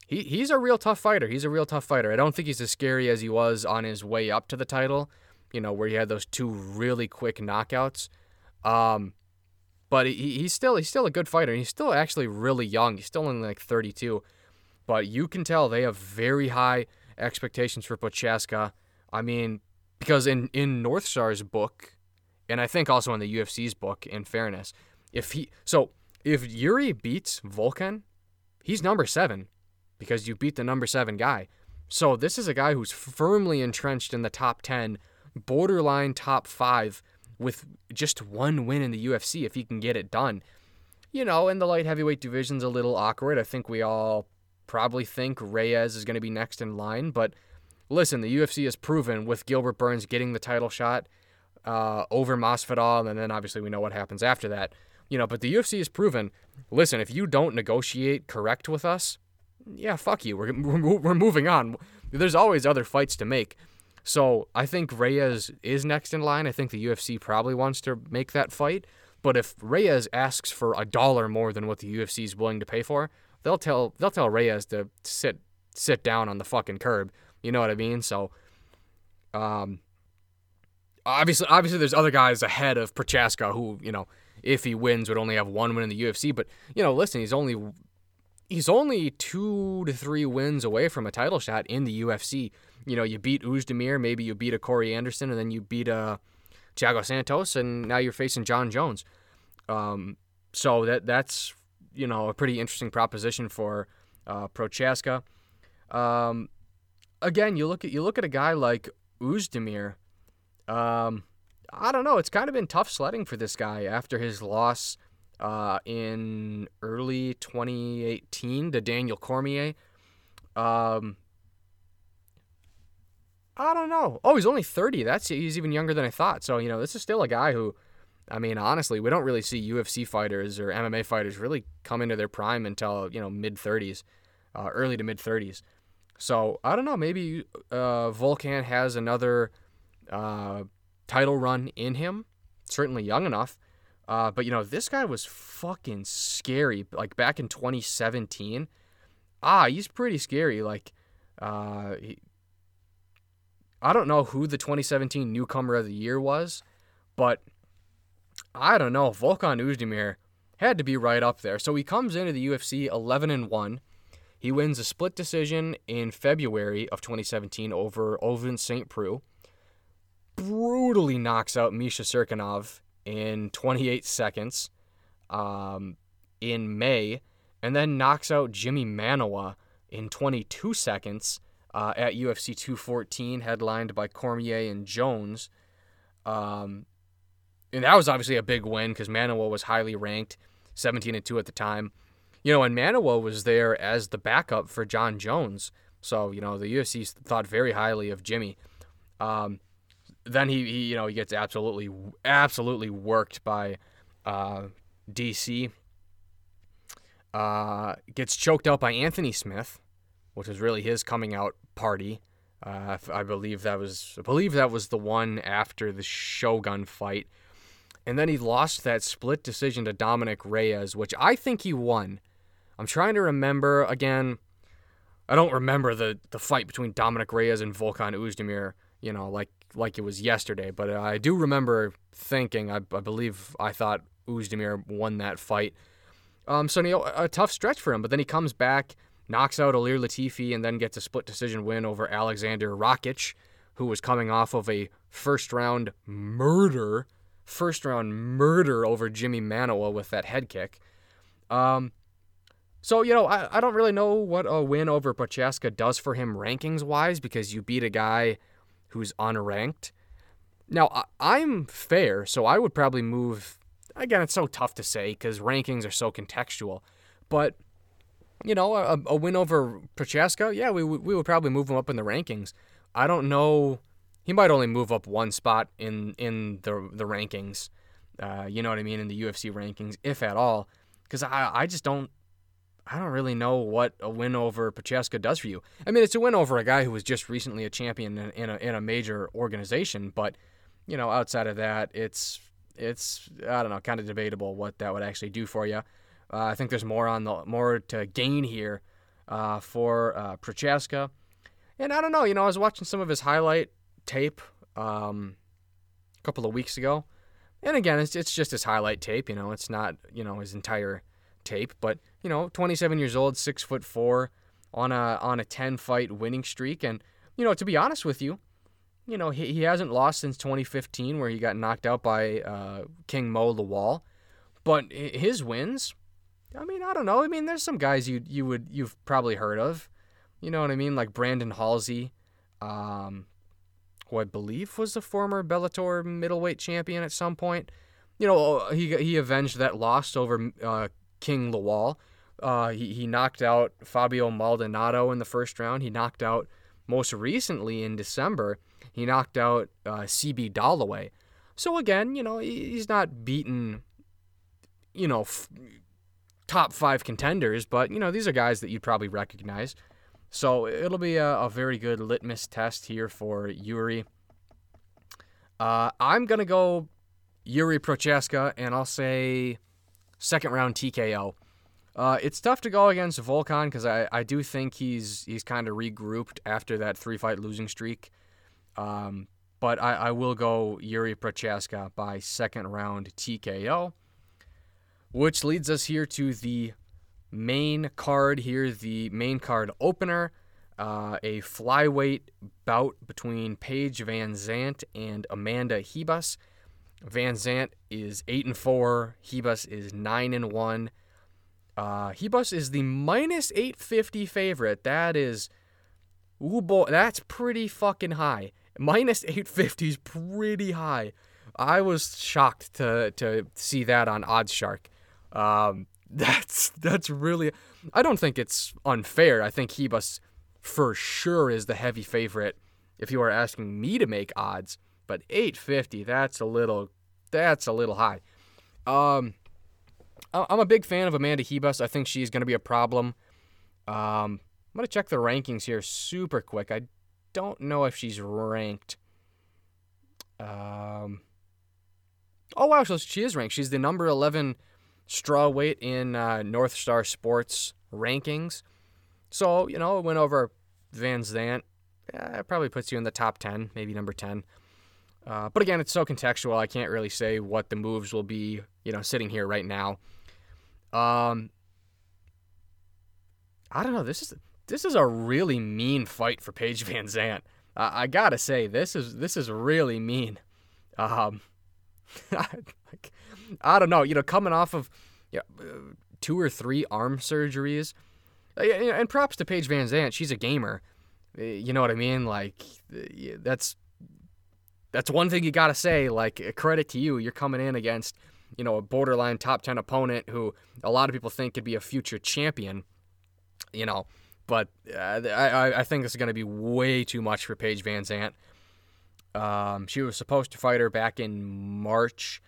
he, he's a real tough fighter. He's a real tough fighter. I don't think he's as scary as he was on his way up to the title, you know, where he had those two really quick knockouts. Um, but he, he's still he's still a good fighter. He's still actually really young. He's still only like 32. But you can tell they have very high expectations for Procházka. I mean, because in in North Star's book, and I think also in the UFC's book, in fairness, if he so if Yuri beats Volkan, he's number seven because you beat the number seven guy. So this is a guy who's firmly entrenched in the top 10, borderline top five, with just one win in the UFC if he can get it done. You know, and the light heavyweight division's a little awkward. I think we all probably think Reyes is going to be next in line, but listen, the UFC has proven with Gilbert Burns getting the title shot uh, over Masvidal, and then obviously we know what happens after that. You know, but the UFC has proven listen, if you don't negotiate correct with us, yeah, fuck you. We're, we're, we're moving on. There's always other fights to make. So I think Reyes is next in line. I think the UFC probably wants to make that fight. But if Reyes asks for a dollar more than what the UFC is willing to pay for, they'll tell they'll tell Reyes to sit sit down on the fucking curb. You know what I mean? So, um, obviously, obviously, there's other guys ahead of Procházka who you know if he wins, would only have one win in the UFC. But you know, listen, he's only he's only two to three wins away from a title shot in the UFC. You know, you beat Oezdemir, maybe you beat a Corey Anderson, and then you beat a uh, Thiago Santos, and now you're facing John Jones. Um, so that that's you know a pretty interesting proposition for uh, Procházka. Um, again, you look at you look at a guy like Oezdemir. Um, I don't know. It's kind of been tough sledding for this guy after his loss uh, in early 2018 to Daniel Cormier. Um, I don't know. Oh, he's only 30. That's he's even younger than I thought. So you know, this is still a guy who, I mean, honestly, we don't really see UFC fighters or MMA fighters really come into their prime until you know mid 30s, uh, early to mid 30s. So I don't know. Maybe uh, Volkan has another uh, title run in him. Certainly young enough. Uh, but you know, this guy was fucking scary. Like back in 2017. Ah, he's pretty scary. Like, uh, he, I don't know who the 2017 newcomer of the year was, but I don't know. Volkan Oezdemir had to be right up there. So he comes into the UFC 11 and 1. He wins a split decision in February of 2017 over Ovince St. Preux brutally knocks out Misha Cirkunov in 28 seconds um, in May, and then knocks out Jimmy Manuwa in 22 seconds uh, at UFC 214, headlined by Cormier and Jones. Um, and that was obviously a big win because Manuwa was highly ranked, 17 and 2 at the time. You know, and Manuwa was there as the backup for John Jones. So, you know, the UFC thought very highly of Jimmy. Um, then he, he, you know he gets absolutely absolutely worked by uh, DC. Uh, gets choked out by Anthony Smith, which was really his coming out party. Uh, I believe that was I believe that was the one after the Shogun fight, and then he lost that split decision to Dominic Reyes, which I think he won. I'm trying to remember again. I don't remember the the fight between Dominic Reyes and Volkan Oezdemir. You know, like like it was yesterday, but I do remember thinking, I, I believe I thought Oezdemir won that fight. Um, so you know, a tough stretch for him, but then he comes back, knocks out Ilir Latifi, and then gets a split decision win over Alexander Rakic, who was coming off of a first round murder, first round murder over Jimmy Manuwa with that head kick. Um, so, you know, I, I don't really know what a win over Procházka does for him rankings wise because you beat a guy who's unranked. Now, I, am fair, so I would probably move. Again, it's so tough to say because rankings are so contextual. But, you know, a, a win over Procházka, yeah, we, we would probably move him up in the rankings. I don't know. He might only move up one spot in, in the, the rankings. Uh, you know what I mean? In the UFC rankings, if at all. Because I, I just don't I don't really know what a win over Procházka does for you. I mean, it's a win over a guy who was just recently a champion in, in, a, in a major organization, but you know, outside of that, it's it's I don't know, kind of debatable what that would actually do for you. Uh, I think there's more on the more to gain here uh, for uh, Procházka, and I don't know. You know, I was watching some of his highlight tape um, a couple of weeks ago, and again, it's it's just his highlight tape. You know, it's not you know his entire tape, but you know, 27 years old, six foot four, on a on a 10 fight winning streak, and you know, to be honest with you, you know, he, he hasn't lost since 2015, where he got knocked out by uh, King Mo Lawal, but his wins, I mean, I don't know. I mean, there's some guys you you would you've probably heard of, you know what I mean, like Brandon Halsey, um, who I believe was the former Bellator middleweight champion at some point. You know, he he avenged that loss over uh, King Lawal. Uh, he, he knocked out Fabio Maldonado in the first round. He knocked out, most recently in December, he knocked out uh, CB Dollaway. So again, you know, he's not beaten, you know, f- top five contenders, but, you know, these are guys that you'd probably recognize. So it'll be a, a very good litmus test here for Yuri. Uh, I'm going to go Yuri Procházka, and I'll say second round TKO. Uh, it's tough to go against Volkan because I, I do think he's he's kind of regrouped after that three fight losing streak. Um, but I, I will go Yuri Procházka by second round TKO, which leads us here to the main card here, the main card opener, uh, a flyweight bout between Paige VanZant and Amanda Ribas. VanZant is eight and four. Ribas is nine and one. Uh, Ribas is the minus eight fifty favorite. That is, ooh boy, that's pretty fucking high. Minus eight fifty is pretty high. I was shocked to to see that on OddsShark. Um, that's that's really. I don't think it's unfair. I think Ribas for sure is the heavy favorite. If you are asking me to make odds, but 850 that's a little that's a little high. Um, I'm a big fan of Amanda Ribas. I think she's going to be a problem. Um, I'm going to check the rankings here super quick. I don't know if she's ranked. Um, oh, wow, so she is ranked. She's the number 11 straw weight in uh, North Star Sports rankings. So, you know, it went over VanZant. Yeah, it probably puts you in the top 10, maybe number 10. Uh, but again, it's so contextual. I can't really say what the moves will be, you know, sitting here right now. Um, I don't know. This is this is a really mean fight for Paige VanZant. Uh, I gotta say, this is this is really mean. Um, I don't know. You know, coming off of you know, two or three arm surgeries, uh, and props to Paige VanZant. She's a gamer. Uh, you know what I mean? Like that's that's one thing you got to say. Like, credit to you. You're coming in against, you know, a borderline top 10 opponent who a lot of people think could be a future champion, you know. But uh, I, I think this is going to be way too much for Paige VanZant. Um, she was supposed to fight her back in March.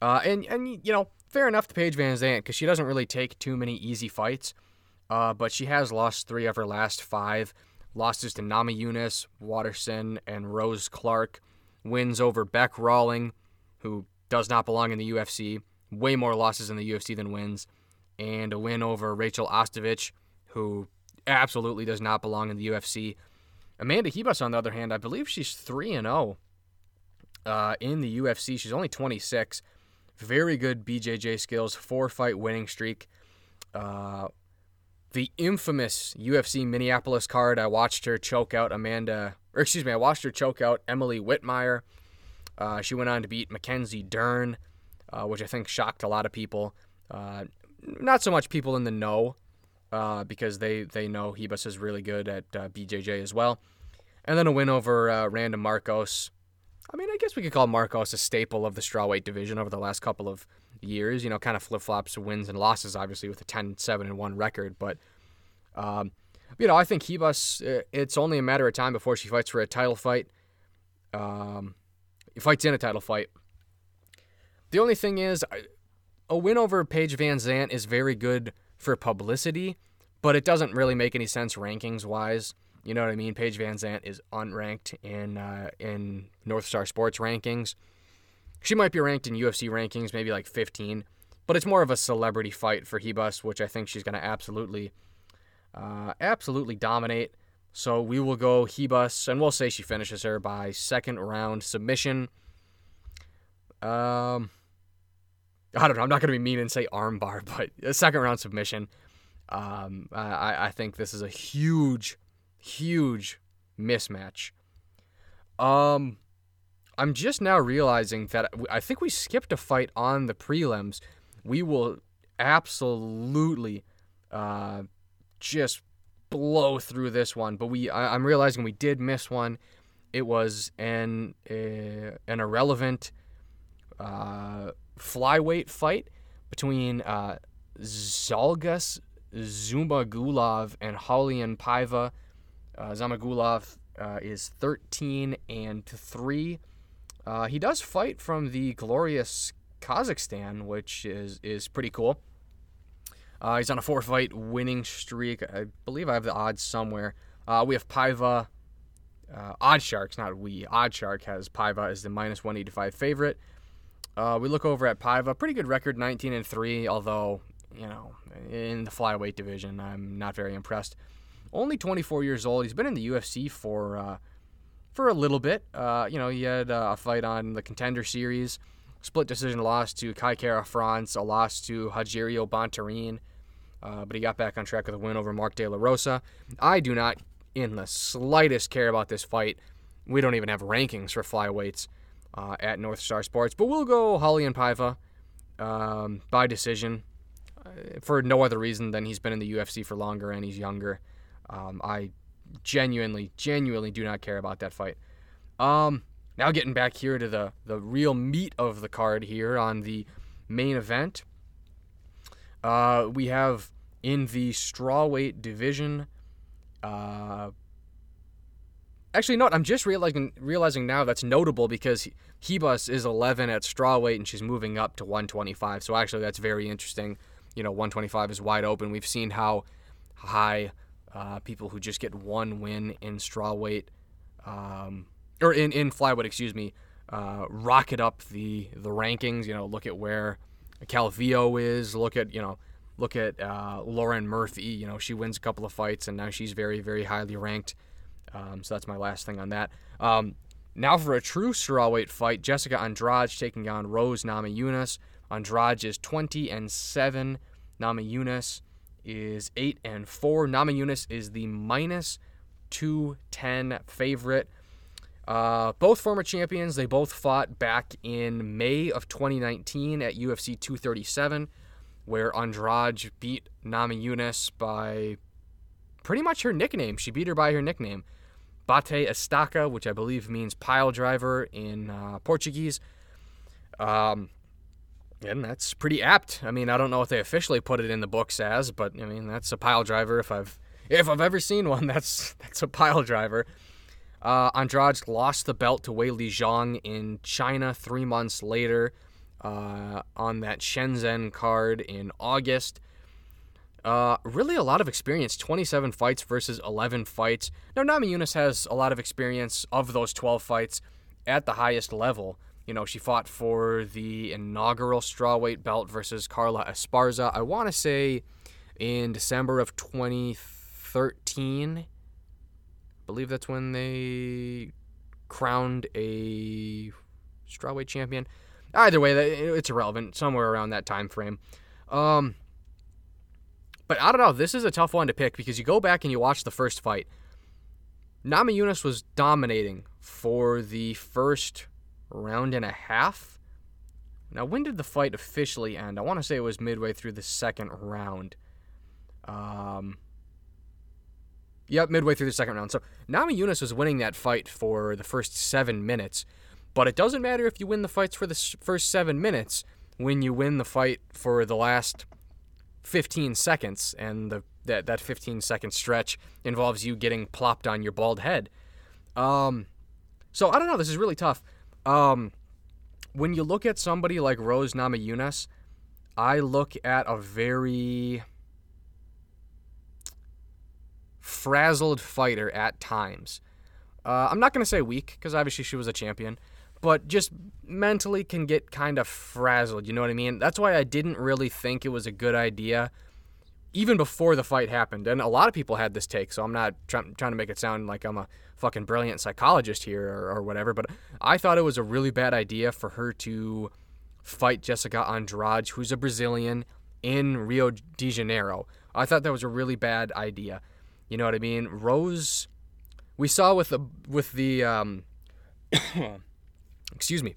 Uh, and, and, you know, fair enough to Paige VanZant because she doesn't really take too many easy fights. Uh, but she has lost three of her last five. Losses to Namajunas, Waterson, and Rose Clark wins over Beck Rawling, who does not belong in the UFC, way more losses in the UFC than wins, and a win over Rachel Ostovich, who absolutely does not belong in the UFC. Amanda Ribas, on the other hand, I believe she's 3 and 0 uh, in the UFC. She's only 26. Very good BJJ skills, four fight winning streak. Uh, the infamous UFC Minneapolis card, I watched her choke out Amanda or excuse me, I watched her choke out Emily Whitmire. Uh, she went on to beat Mackenzie Dern, uh, which I think shocked a lot of people. Uh, not so much people in the know uh, because they they know Ribas is really good at uh, BJJ as well. And then a win over uh, Randa Markos. I mean, I guess we could call Markos a staple of the strawweight division over the last couple of years. You know, kind of flip flops wins and losses, obviously, with a 10 7 and 1 record. But, um, you know, I think Ribas, uh, it's only a matter of time before she fights for a title fight. Um, fights in a title fight. The only thing is, a win over Paige VanZant is very good for publicity, but it doesn't really make any sense rankings wise. You know what I mean? Paige VanZant is unranked in uh, in North Star Sports rankings. She might be ranked in UFC rankings, maybe like 15, but it's more of a celebrity fight for Ribas, which I think she's going to absolutely, uh, absolutely dominate. So we will go Ribas, and we'll say she finishes her by second round submission. Um, I don't know. I'm not going to be mean and say armbar, but a second round submission. Um, I, I think this is a huge, huge mismatch. Um, I'm just now realizing that I think we skipped a fight on the prelims. We will absolutely uh, just blow through this one, but we I, am realizing we did miss one. It was an uh, an irrelevant uh, flyweight fight between uh, Zhalgas Zhumagulov and Raulian Paiva. Uh, Zhumagulov uh, is 13 and 3. Uh, he does fight from the glorious Kazakhstan, which is, is pretty cool. Uh, he's on a four fight winning streak. I believe I have the odds somewhere. Uh, we have Paiva. Uh, Odd Sharks, not we. OddsShark has Paiva as the minus 185 favorite. Uh, we look over at Paiva, pretty good record, 19 and three. Although you know, in the flyweight division, I'm not very impressed. Only 24 years old. He's been in the UFC for uh, for a little bit. Uh, you know, he had uh, a fight on the Contender Series, split decision loss to Kai Kara France, a loss to Rogerio Bontorin, uh, but he got back on track with a win over Mark De La Rosa. I do not, in the slightest, care about this fight. We don't even have rankings for flyweights uh, at North Star Sports. But we'll go Raulian Paiva um, by decision uh, for no other reason than he's been in the UFC for longer and he's younger. Um, I genuinely, genuinely do not care about that fight. Um, now getting back here to the the real meat of the card here on the main event. Uh, we have in the strawweight division. Uh, Actually, no. I'm just realizing realizing now that's notable because Ribas is 11 at strawweight and she's moving up to 125. So actually, that's very interesting. You know, 125 is wide open. We've seen how high uh, people who just get one win in strawweight um, or in in flyweight, excuse me, uh, rocket up the the rankings. You know, look at where Calvillo is. Look at you know, look at uh, Lauren Murphy. You know, she wins a couple of fights and now she's very very highly ranked. Um, so that's my last thing on that. Um, now for a true strawweight fight, Jessica Andrade taking on Rose Namajunas. Andrade is 20 and 7. Namajunas is 8 and 4. Namajunas is the minus 210 favorite. Uh, both former champions, they both fought back in May of 2019 at UFC 237, where Andrade beat Nami Namajunas by pretty much her nickname. She beat her by her nickname. Bate Estaca, which I believe means pile driver in uh, Portuguese. Um, and that's pretty apt. I mean, I don't know if they officially put it in the books as, but I mean, that's a pile driver. If I've if I've ever seen one, that's that's a pile driver. Uh, Andrade lost the belt to Weili Zhang in China three months later uh, on that Shenzhen card in August. Uh, really a lot of experience 27 fights versus 11 fights. Now, Namajunas has a lot of experience of those 12 fights at the highest level. You know, she fought for the inaugural strawweight belt versus Carla Esparza. I want to say in December of 2013. I believe that's when they crowned a strawweight champion. Either way, it's irrelevant. Somewhere around that time frame. Um, but I don't know. This is a tough one to pick because you go back and you watch the first fight. Namajunas was dominating for the first round and a half. Now, when did the fight officially end? I want to say it was midway through the second round. Um, yep, midway through the second round. So Namajunas was winning that fight for the first seven minutes, but it doesn't matter if you win the fights for the first seven minutes when you win the fight for the last 15 seconds, and the that that 15 second stretch involves you getting plopped on your bald head. Um, so I don't know. This is really tough. Um, when you look at somebody like Rose Namajunas, I look at a very frazzled fighter at times. Uh, I'm not going to say weak because obviously she was a champion, but just mentally can get kind of frazzled. You know what I mean? That's why I didn't really think it was a good idea even before the fight happened. And a lot of people had this take, so I'm not try- trying to make it sound like I'm a fucking brilliant psychologist here or, or whatever, but I thought it was a really bad idea for her to fight Jessica Andrade, who's a Brazilian, in Rio de Janeiro. I thought that was a really bad idea. You know what I mean? Rose, we saw with the with the um, excuse me,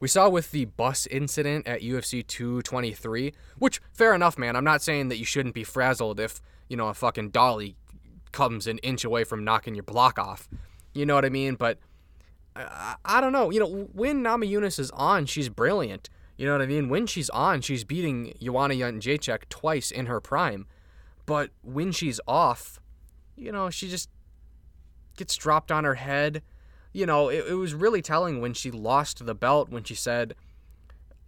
we saw with the bus incident at UFC 223, which fair enough, man. I'm not saying that you shouldn't be frazzled if you know a fucking dolly comes an inch away from knocking your block off. You know what I mean? But I, I don't know. You know, when Namajunas is on, she's brilliant. You know what I mean? When she's on, she's beating Joanna Jędrzejczyk twice in her prime. But when she's off, you know, she just gets dropped on her head you know, it, it was really telling when she lost the belt when she said,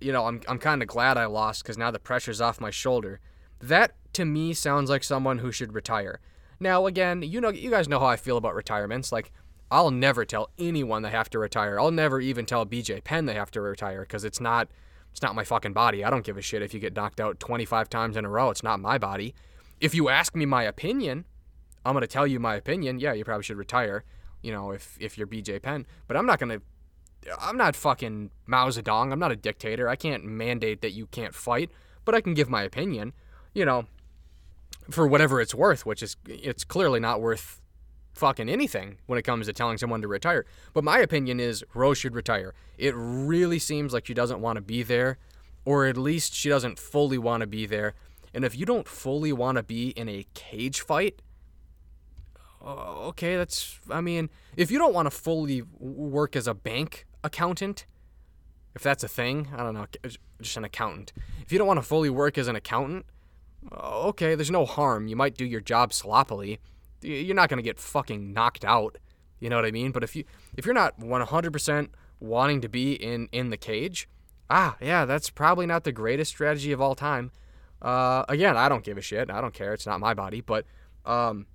you know, I'm, I'm kind of glad I lost because now the pressure's off my shoulder. That to me sounds like someone who should retire. Now, again, you know, you guys know how I feel about retirements. Like, I'll never tell anyone they have to retire. I'll never even tell BJ Penn they have to retire because it's not, it's not my fucking body. I don't give a shit if you get knocked out 25 times in a row. It's not my body. If you ask me my opinion, I'm gonna tell you my opinion. Yeah, you probably should retire you know, if if you're BJ Penn. But I'm not gonna. I'm not fucking Mao Zedong. I'm not a dictator. I can't mandate that you can't fight, but I can give my opinion. You know, for whatever it's worth, which is it's clearly not worth fucking anything when it comes to telling someone to retire. But my opinion is Rose should retire. It really seems like she doesn't want to be there, or at least she doesn't fully want to be there. And if you don't fully want to be in a cage fight, okay, that's. I mean, if you don't want to fully work as a bank accountant, if that's a thing, I don't know, just an accountant. If you don't want to fully work as an accountant, okay, there's no harm. You might do your job sloppily. You're not gonna get fucking knocked out. You know what I mean? But if you if you're not 100% wanting to be in in the cage, ah, yeah, that's probably not the greatest strategy of all time. Uh, again, I don't give a shit. I don't care. It's not my body, but um,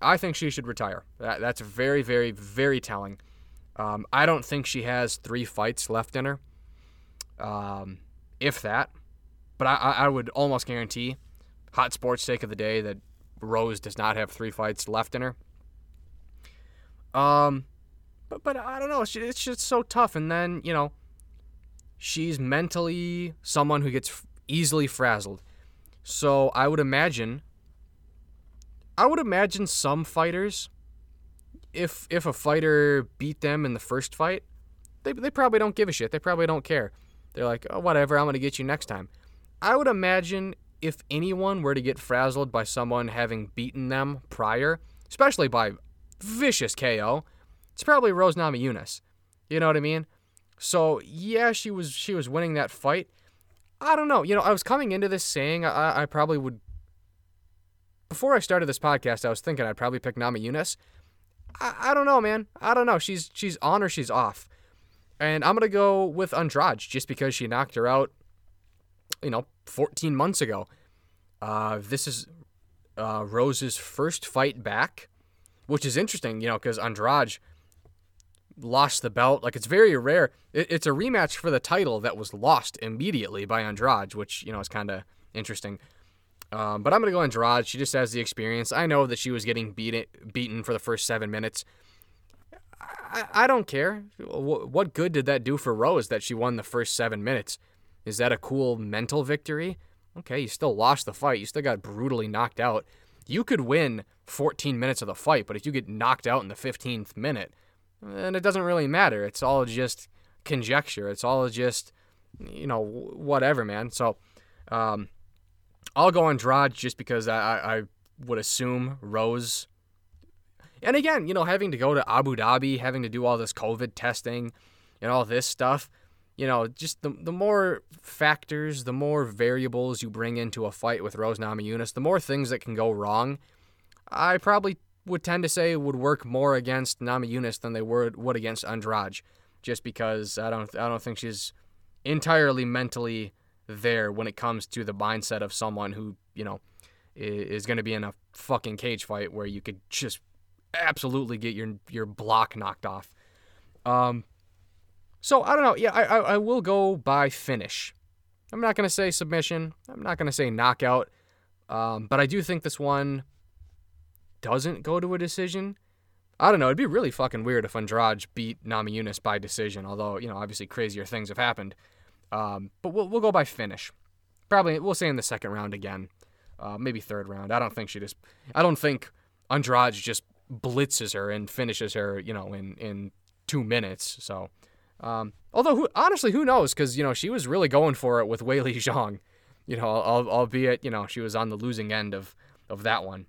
I think she should retire. That, that's very, very, very telling. Um, I don't think she has three fights left in her, um, if that. But I, I would almost guarantee, hot sports take of the day, that Rose does not have three fights left in her. Um, but but I don't know. It's just so tough. And then you know, she's mentally someone who gets easily frazzled. So I would imagine I would imagine some fighters, if if a fighter beat them in the first fight, they, they probably don't give a shit. They probably don't care. They're like, oh, whatever, I'm going to get you next time. I would imagine if anyone were to get frazzled by someone having beaten them prior, especially by vicious KO, it's probably Rose Namajunas. You know what I mean? So yeah, she was she was winning that fight. I don't know. You know, I was coming into this saying I, I probably would before I started this podcast, I was thinking I'd probably pick Namajunas. I, I don't know, man. I don't know. She's she's on or she's off. And I'm gonna go with Andrade just because she knocked her out, you know, 14 months ago. Uh, this is uh, Rose's first fight back, which is interesting, you know, because Andrade lost the belt. Like it's very rare. It, it's a rematch for the title that was lost immediately by Andrade, which you know is kind of interesting. Um, but I'm going to go Andrade. She just has the experience. I know that she was getting beat, beaten for the first seven minutes. I, I don't care. What good did that do for Rose that she won the first seven minutes? Is that a cool mental victory? Okay, you still lost the fight. You still got brutally knocked out. You could win 14 minutes of the fight, but if you get knocked out in the 15th minute, then it doesn't really matter. It's all just conjecture. It's all just you know, whatever, man. So, um, I'll go Andrade just because I, I would assume Rose. And again, you know, having to go to Abu Dhabi, having to do all this COVID testing and all this stuff, you know, just the, the more factors, the more variables you bring into a fight with Rose Namajunas, the more things that can go wrong. I probably would tend to say would work more against Namajunas than they would would against Andrade, just because I don't I don't think she's entirely mentally there when it comes to the mindset of someone who you know is going to be in a fucking cage fight where you could just absolutely get your your block knocked off. Um, so I don't know. Yeah, I, I, I will go by finish. I'm not gonna say submission. I'm not gonna say knockout. Um, but I do think this one doesn't go to a decision. I don't know. It'd be really fucking weird if Andrade beat Namajunas by decision. Although you know, obviously crazier things have happened. Um, but we'll we'll go by finish. Probably we'll say in the second round again, uh, maybe third round. I don't think she just. I don't think Andrade just blitzes her and finishes her. You know, in in two minutes. So, um, although who, honestly, who knows? Because you know she was really going for it with Weili Zhang. You know, albeit you know she was on the losing end of of that one.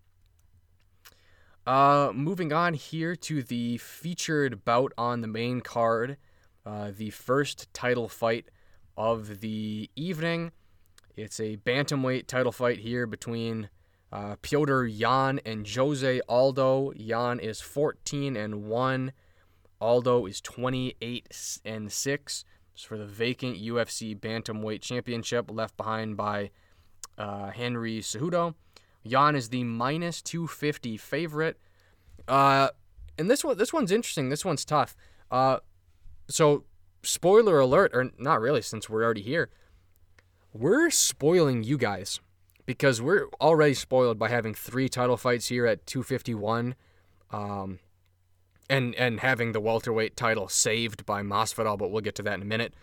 Uh, moving on here to the featured bout on the main card, uh, the first title fight of the evening. It's a bantamweight title fight here between uh, Piotr Yan and Jose Aldo. Yan is 14 and 1. Aldo is 28 and 6. It's for the vacant UFC Bantamweight Championship left behind by uh, Henry Cejudo. Yan is the minus 250 favorite. Uh, and this one, this one's interesting. This one's tough. Uh, so spoiler alert, or not really, since we're already here, we're spoiling you guys because we're already spoiled by having three title fights here at 251, um, and and having the welterweight title saved by Masvidal, but we'll get to that in a minute.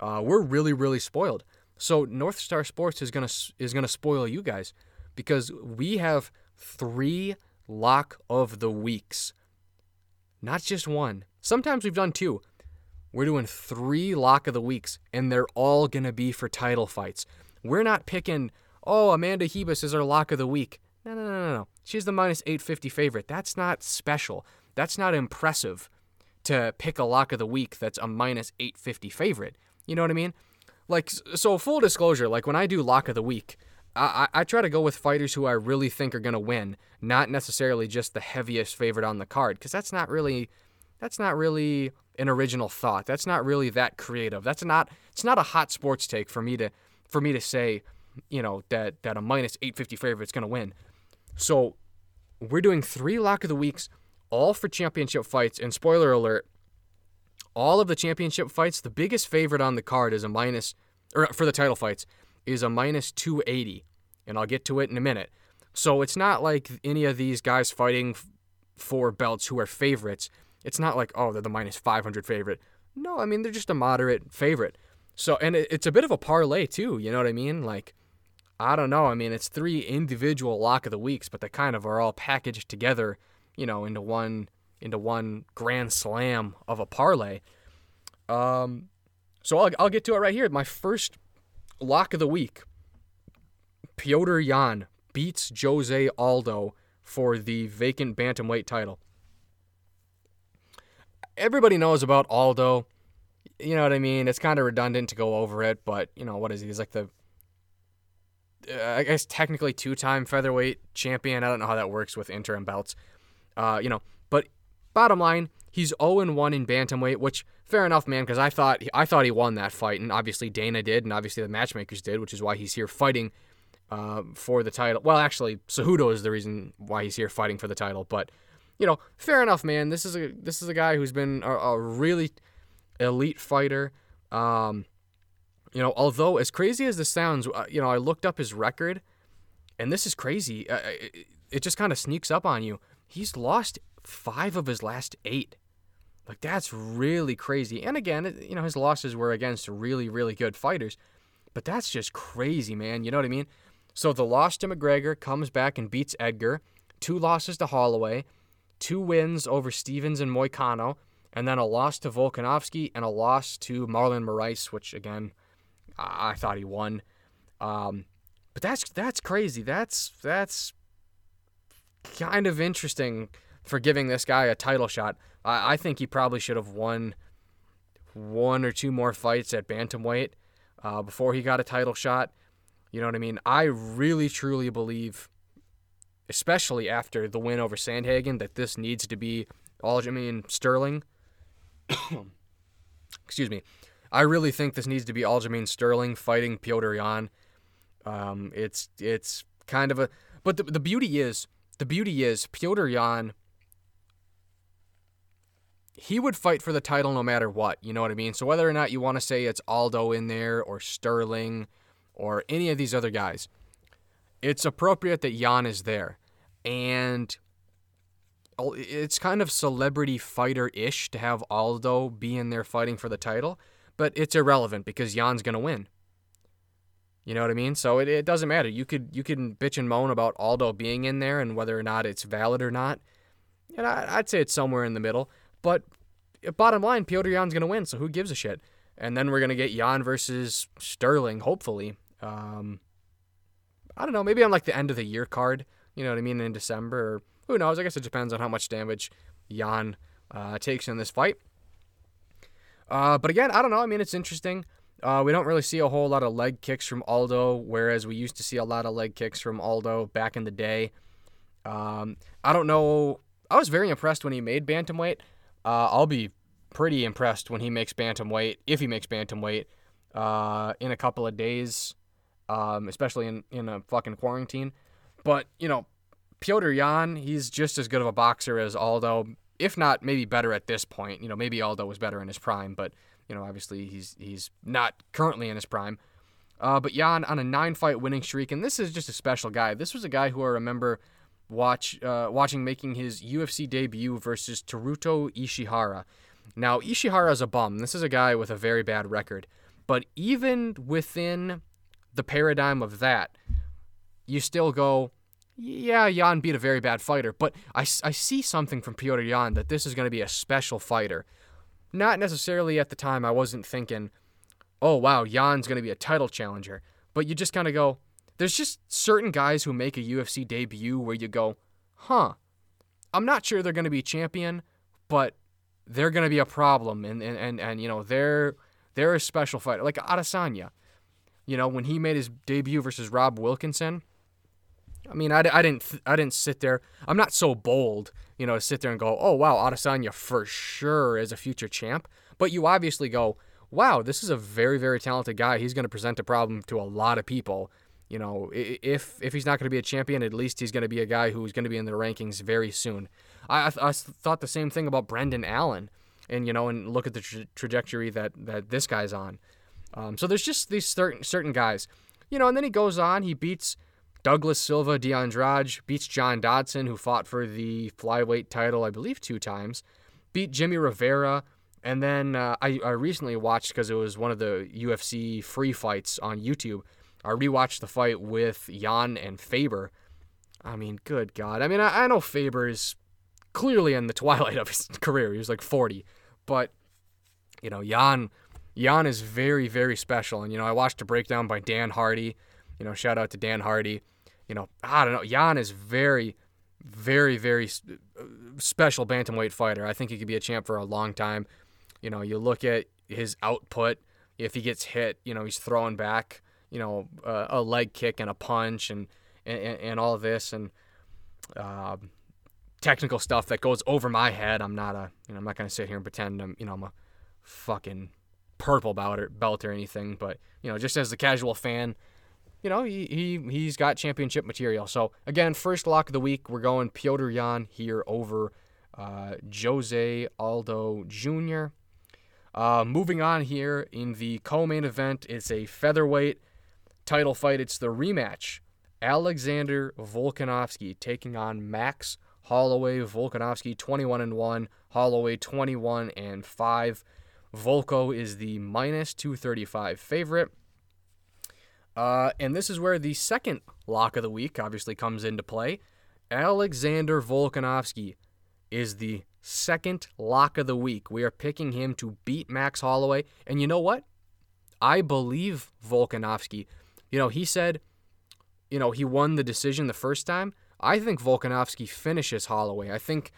Uh, we're really really spoiled. So North Star Sports is gonna is gonna spoil you guys because we have three lock of the weeks, not just one. Sometimes we've done two. We're doing three lock of the weeks, and they're all to be for title fights. We're not picking, oh, Amanda Ribas is our lock of the week. No, no, no, no, no. She's the minus 850 favorite. That's not special. That's not impressive to pick a lock of the week that's a minus 850 favorite. You know what I mean? Like, so full disclosure, like when I do lock of the week, I, I, try to go with fighters who I really think are going to win, not necessarily just the heaviest favorite on the card, because that's not really, that's not really an original thought. That's not really that creative. That's not it's not a hot sports take for me to for me to say, you know, that that a minus 850 favorite is going to win. So, we're doing 3 lock of the weeks all for championship fights and spoiler alert, all of the championship fights, the biggest favorite on the card is a minus or for the title fights is a minus 280, and I'll get to it in a minute. So, it's not like any of these guys fighting for belts who are favorites it's not like, oh, they're the minus 500 favorite. No, I mean, they're just a moderate favorite. So, and it's a bit of a parlay, too. You know what I mean? Like, I don't know. I mean, it's three individual lock of the weeks, but they kind of are all packaged together, you know, into one into one grand slam of a parlay. Um, so I'll, I'll get to it right here. My first lock of the week Piotr Yan beats Jose Aldo for the vacant bantamweight title everybody knows about Aldo. You know what I mean? It's kind of redundant to go over it, but you know what is he? He's like the, uh, I guess technically two-time featherweight champion. I don't know how that works with interim belts. Uh, you know, but bottom line, he's 0-1 in bantamweight, which fair enough, man. Because I thought I thought he won that fight, and obviously Dana did, and obviously the matchmakers did, which is why he's here fighting uh, for the title. Well, actually, Cejudo is the reason why he's here fighting for the title, but you know, fair enough, man. This is a this is a guy who's been a, a really elite fighter. Um, you know, although as crazy as this sounds, uh, you know, I looked up his record, and this is crazy. Uh, it just kind of sneaks up on you. He's lost five of his last eight. Like that's really crazy. And again, you know, his losses were against really, really good fighters. But that's just crazy, man. You know what I mean? So the loss to McGregor comes back and beats Edgar. Two losses to Holloway two wins over Stevens and Moicano, and then a loss to Volkanovski and a loss to Marlon Moraes, which again, I, thought he won. Um, but that's that's crazy. That's that's kind of interesting for giving this guy a title shot. I, I think he probably should have won one or two more fights at bantamweight uh, before he got a title shot. You know what I mean? I really truly believe, especially after the win over Sandhagen, that this needs to be Aljamain Sterling. Excuse me. I really think this needs to be Aljamain Sterling fighting Piotr Yan. Um, it's it's kind of a, but the the beauty is the beauty is Pyotr Yan. He would fight for the title no matter what. You know what I mean? So whether or not you want to say it's Aldo in there or Sterling or any of these other guys, it's appropriate that Yan is there. And it's kind of celebrity fighter ish to have Aldo be in there fighting for the title, but it's irrelevant because Yan's going to win. You know what I mean? So it, it doesn't matter. You could you can bitch and moan about Aldo being in there and whether or not it's valid or not. And I, would say it's somewhere in the middle. But bottom line, Piotr Yan's going to win, so who gives a shit? And then we're going to get Yan versus Sterling, hopefully. Um, I don't know, maybe on like the end of the year card. You know what I mean? In December. Or who knows? I guess it depends on how much damage Yan uh, takes in this fight. Uh, but again, I don't know. I mean, it's interesting. Uh, we don't really see a whole lot of leg kicks from Aldo, whereas we used to see a lot of leg kicks from Aldo back in the day. Um, I don't know. I was very impressed when he made bantamweight. Uh, I'll be pretty impressed when he makes bantamweight, if he makes bantamweight, uh, in a couple of days, um, especially in, in a fucking quarantine. But, you know, Piotr Yan, he's just as good of a boxer as Aldo, if not maybe better at this point. You know, maybe Aldo was better in his prime, but you know, obviously he's he's not currently in his prime. Uh, but Yan on a nine fight winning streak, and this is just a special guy. This was a guy who I remember watch uh, watching making his UFC debut versus Teruto Ishihara. Now Ishihara is a bum. This is a guy with a very bad record, but even within the paradigm of that, you still go, yeah, Yan beat a very bad fighter, but I, I see something from Piotr Yan that this is going to be a special fighter. Not necessarily at the time, I wasn't thinking, oh, wow, Yan's going to be a title challenger. But you just kind of go, there's just certain guys who make a UFC debut where you go, huh, I'm not sure they're to be champion, but they're to be a problem. And, and, and, and, you know, they're, they're a special fighter. Like Adesanya, you know, when he made his debut versus Rob Wilkinson – I mean, I, I didn't I didn't sit there. I'm not so bold, you know, sit there and go, oh wow, Adesanya for sure is a future champ. But you obviously go, wow, this is a very very talented guy. He's going to present a problem to a lot of people. You know, if if he's not going to be a champion, at least he's going to be a guy who's going to be in the rankings very soon. I, I, I thought the same thing about Brendan Allen, and you know, and look at the tra- trajectory that that this guy's on. Um, so there's just these certain certain guys, you know, and then he goes on, he beats Douglas Silva de Andrade beats John Dodson, who fought for the flyweight title, I believe, two times. Beat Jimmy Rivera. And then uh, I, I recently watched, because it was one of the UFC free fights on YouTube, I rewatched the fight with Yan and Faber. I mean, good God. I mean, I, I know Faber is clearly in the twilight of his career. He was like 40. But, you know, Jan, Yan is very, very special. And, you know, I watched a breakdown by Dan Hardy. You know, shout out to Dan Hardy you know, I don't know. Yan is very, very, very special bantamweight fighter. I think he could be a champ for a long time. You know, you look at his output. If he gets hit, you know, he's throwing back, you know, uh, a leg kick and a punch and and, and all this and uh, technical stuff that goes over my head. I'm not a, you know, I'm not gonna sit here and pretend I'm, you know, I'm a fucking purple belt or, belt or anything. But you know, just as a casual fan, you know, he, he, he's got championship material. So, again, first lock of the week, we're going Piotr Yan here over uh, Jose Aldo Jr. Uh, moving on here in the co main event, it's a featherweight title fight. It's the rematch. Alexander Volkanovski taking on Max Holloway. Volkanovski 21 and 1, Holloway 21 and 5. Volko is the minus 235 favorite. Uh, and this is where the second lock of the week obviously comes into play. Alexander Volkanovski is the second lock of the week. We are picking him to beat Max Holloway. And you know what? I believe Volkanovski. You know, he said, you know, he won the decision the first time. I think Volkanovski finishes Holloway. I think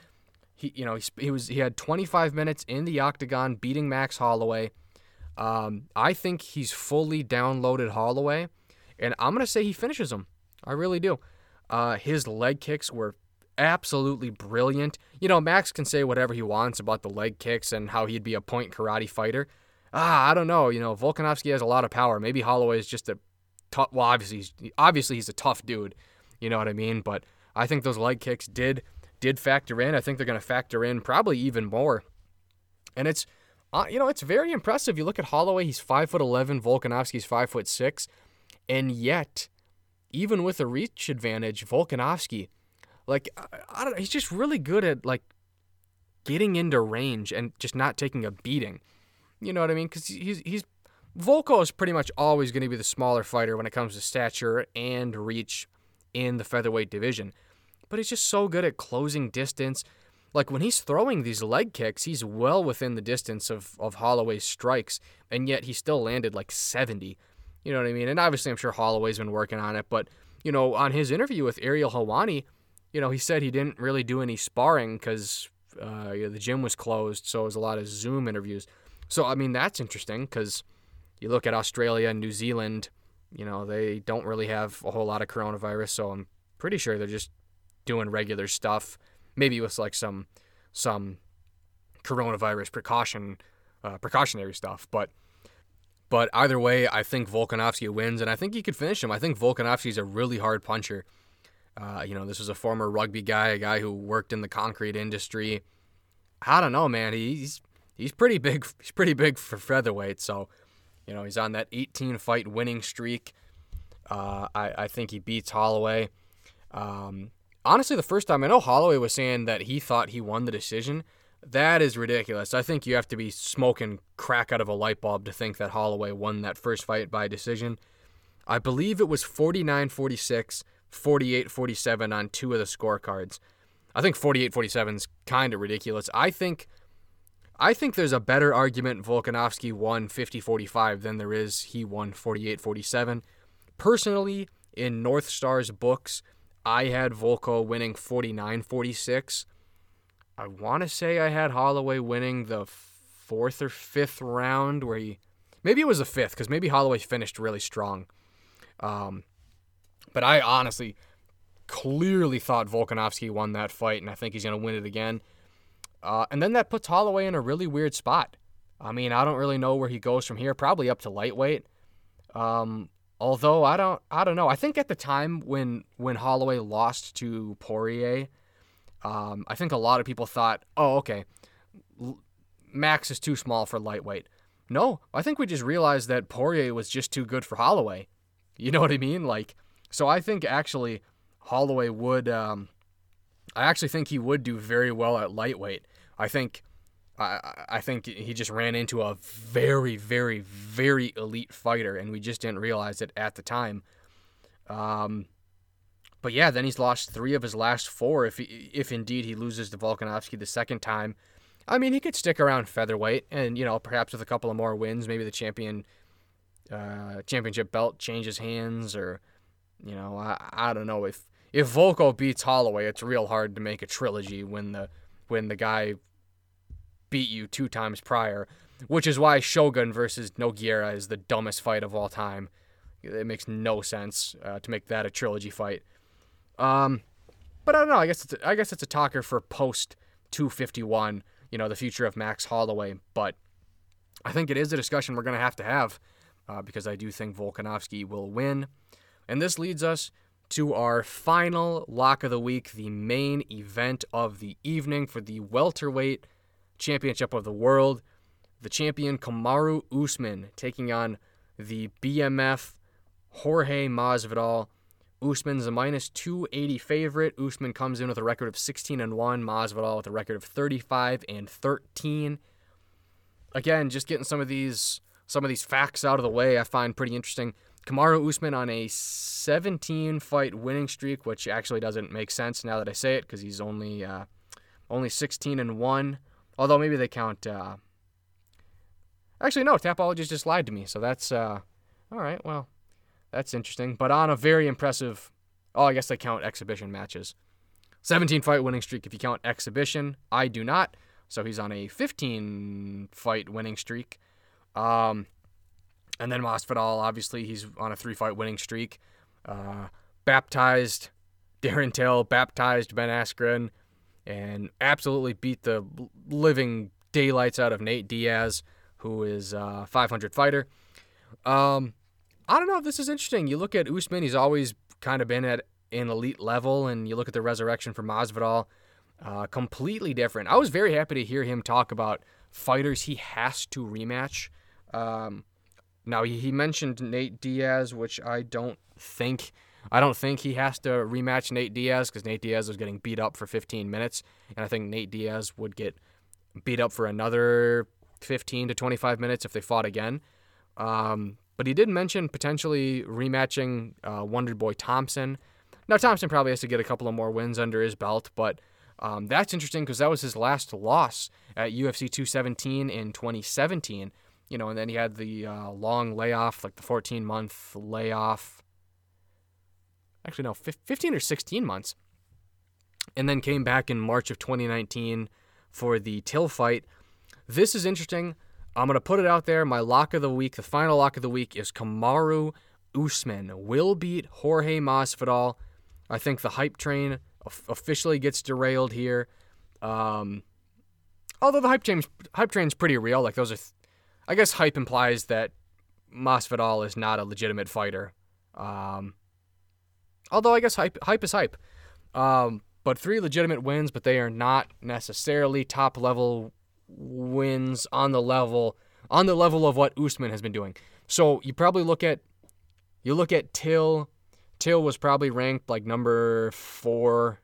he, you know, he, he was he had 25 minutes in the octagon beating Max Holloway. Um, I think he's fully downloaded Holloway, and I'm gonna say he finishes him. I really do. Uh, his leg kicks were absolutely brilliant. You know, Max can say whatever he wants about the leg kicks and how he'd be a point karate fighter. Ah, I don't know. You know, Volkanovski has a lot of power. Maybe Holloway is just a tough. Well, obviously, he's, obviously he's a tough dude. You know what I mean? But I think those leg kicks did did factor in. I think they're going to factor in probably even more. And it's, uh, you know, it's very impressive. You look at Holloway; he's five foot eleven. Volkanovski's five foot six, and yet, even with a reach advantage, Volkanovski like I, I don't know, he's just really good at like getting into range and just not taking a beating. You know what I mean? Because he's he's Volko is pretty much always going to be the smaller fighter when it comes to stature and reach in the featherweight division. But he's just so good at closing distance. Like when he's throwing these leg kicks, he's well within the distance of, of Holloway's strikes, and yet he still landed like 70. You know what I mean? And obviously, I'm sure Holloway's been working on it, but, you know, on his interview with Ariel Helwani, you know, he said he didn't really do any sparring because uh, you know, the gym was closed, so it was a lot of Zoom interviews. So I mean, that's interesting because you look at Australia and New Zealand, you know, they don't really have a whole lot of coronavirus, so I'm pretty sure they're just doing regular stuff, maybe with like some some coronavirus precaution uh, precautionary stuff, but. But either way, I think Volkanovski wins, and I think he could finish him. I think Volkanovski is a really hard puncher. Uh, you know, this was a former rugby guy, a guy who worked in the concrete industry. I don't know, man. He's he's pretty big. He's pretty big for featherweight. So, you know, he's on that 18 fight winning streak. Uh, I I think he beats Holloway. Um, honestly, the first time I know Holloway was saying that he thought he won the decision. That is ridiculous. I think you have to be smoking crack out of a light bulb to think that Holloway won that first fight by decision. I believe it was 49 46 48 47 on two of the scorecards. I think 48 47 is kind of ridiculous. I think. I think there's a better argument Volkanovski won 50 45 than there is he won 48 47. Personally, in North Star's books, I had Volko winning 49 46. I want to say I had Holloway winning the fourth or fifth round where he. Maybe it was the fifth because maybe Holloway finished really strong. Um, but I honestly clearly thought Volkanovski won that fight, and I think he's going to win it again. Uh, and then that puts Holloway in a really weird spot. I mean, I don't really know where he goes from here. Probably up to lightweight. Um, although I don't, I don't know. I think at the time when when Holloway lost to Poirier, um, I think a lot of people thought, oh, okay, Max is too small for lightweight. No, I think we just realized that Poirier was just too good for Holloway. You know what I mean? Like so I think actually Holloway would. Um, I actually think he would do very well at lightweight. I think. I, I think he just ran into a very, very, very elite fighter, and we just didn't realize it at the time. Um, but yeah, then he's lost three of his last four. If he, if indeed he loses to Volkanovski the second time, I mean he could stick around featherweight, and you know perhaps with a couple of more wins, maybe the champion uh, championship belt changes hands, or you know, I, I don't know if if Volko beats Holloway, it's real hard to make a trilogy when the when the guy beat you two times prior, which is why Shogun versus Nogueira is the dumbest fight of all time. It makes no sense uh, to make that a trilogy fight. Um, but I don't know. I guess it's a, I guess it's a talker for post 251. You know, the future of Max Holloway. But I think it is a discussion we're going to have to have uh, because I do think Volkanovski will win. And this leads us to our final lock of the week, the main event of the evening for the welterweight championship of the world. The champion Kamaru Usman taking on the BMF Jorge Masvidal. Usman's a minus 280 favorite. Usman comes in with a record of 16 and 1. Masvidal with a record of 35 and 13. Again, just getting some of these some of these facts out of the way, I find pretty interesting. Kamaru Usman on a 17 fight winning streak, which actually doesn't make sense now that I say it because he's only uh, only 16 and one. Although maybe they count. Uh, Actually, no, Tapology's just lied to me. So that's uh, all right. Well, that's interesting. But on a very impressive, oh, I guess they count exhibition matches. 17 fight winning streak if you count exhibition. I do not. So he's on a 15 fight winning streak. Um, and then Masvidal, obviously, he's on a three fight winning streak. Uh, baptized Darren Till, baptized Ben Askren, and absolutely beat the living daylights out of Nate Diaz, who is a 500 fighter. Um, I don't know if this is interesting. You look at Usman; he's always kind of been at an elite level, and you look at the resurrection for Masvidal, uh, completely different. I was very happy to hear him talk about fighters he has to rematch. Um, now he, he mentioned Nate Diaz, which I don't think I don't think he has to rematch Nate Diaz because Nate Diaz was getting beat up for 15 minutes, and I think Nate Diaz would get beat up for another 15 to 25 minutes if they fought again. Um, but he did mention potentially rematching uh, Wonder Boy Thompson. Now Thompson probably has to get a couple of more wins under his belt, but um, that's interesting because that was his last loss at UFC 217 in 2017. You know, and then he had the uh, long layoff, like the 14 month layoff. Actually, no, 15 or 16 months. And then came back in March of 2019 for the Till fight. This is interesting. I'm to put it out there. My lock of the week, the final lock of the week, is Kamaru Usman will beat Jorge Masvidal. I think the hype train officially gets derailed here. Um, although the hype train hype train's pretty real. Like those are, th- I guess hype implies that Masvidal is not a legitimate fighter. Um, although I guess hype hype is hype. Um, but three legitimate wins, but they are not necessarily top level wins on the level on the level of what Usman has been doing. So you probably look at you look at Till. Till was probably ranked like number four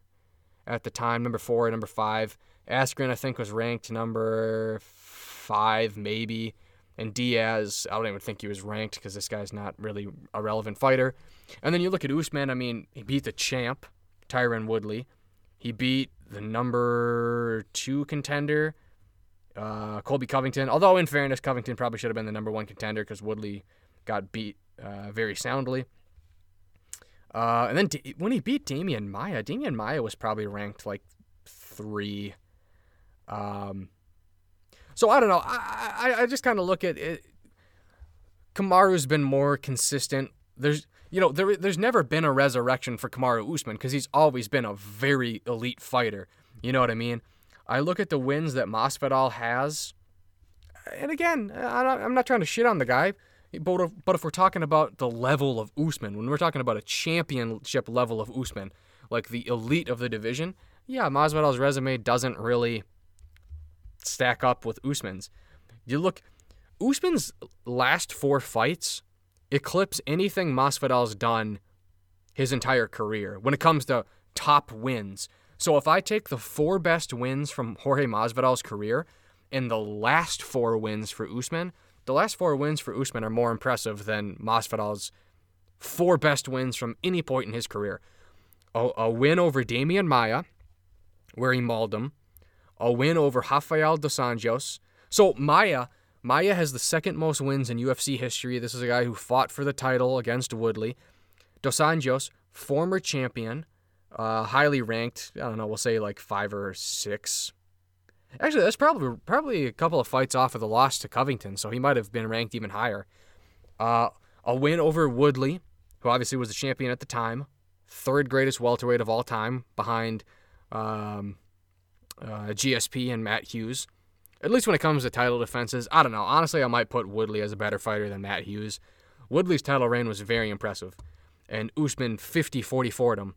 at the time, number four, number five. Askren, I think, was ranked number five, maybe. And Diaz, I don't even think he was ranked because this guy's not really a relevant fighter. And then you look at Usman, I mean, he beat the champ, Tyron Woodley. He beat the number two contender, uh, Colby Covington. Although, in fairness, Covington probably should have been the number one contender because Woodley got beat uh, very soundly. Uh, and then D- when he beat Demian Maia, Demian Maia was probably ranked like three. Um, so I don't know. I I, I just kind of look at it. Kamaru's been more consistent. There's you know there there's never been a resurrection for Kamaru Usman because he's always been a very elite fighter. You know what I mean? I look at the wins that Masvidal has, and again, I'm not trying to shit on the guy. But but if we're talking about the level of Usman, when we're talking about a championship level of Usman, like the elite of the division, yeah, Masvidal's resume doesn't really stack up with Usman's. You look, Usman's last four fights eclipse anything Masvidal's done his entire career when it comes to top wins. So if I take the four best wins from Jorge Masvidal's career and the last four wins for Usman, the last four wins for Usman are more impressive than Masvidal's four best wins from any point in his career. A, a win over Demian Maia, where he mauled him. A win over Rafael dos Anjos. So Maia, Maia has the second most wins in UFC history. This is a guy who fought for the title against Woodley. Dos Anjos, former champion, uh, highly ranked. I don't know. We'll say like five or six Actually, that's probably probably a couple of fights off of the loss to Covington, so he might have been ranked even higher. Uh, a win over Woodley, who obviously was the champion at the time, third greatest welterweight of all time, behind um, uh, GSP and Matt Hughes. At least when it comes to title defenses, I don't know. Honestly, I might put Woodley as a better fighter than Matt Hughes. Woodley's title reign was very impressive, and Usman 50-44 him.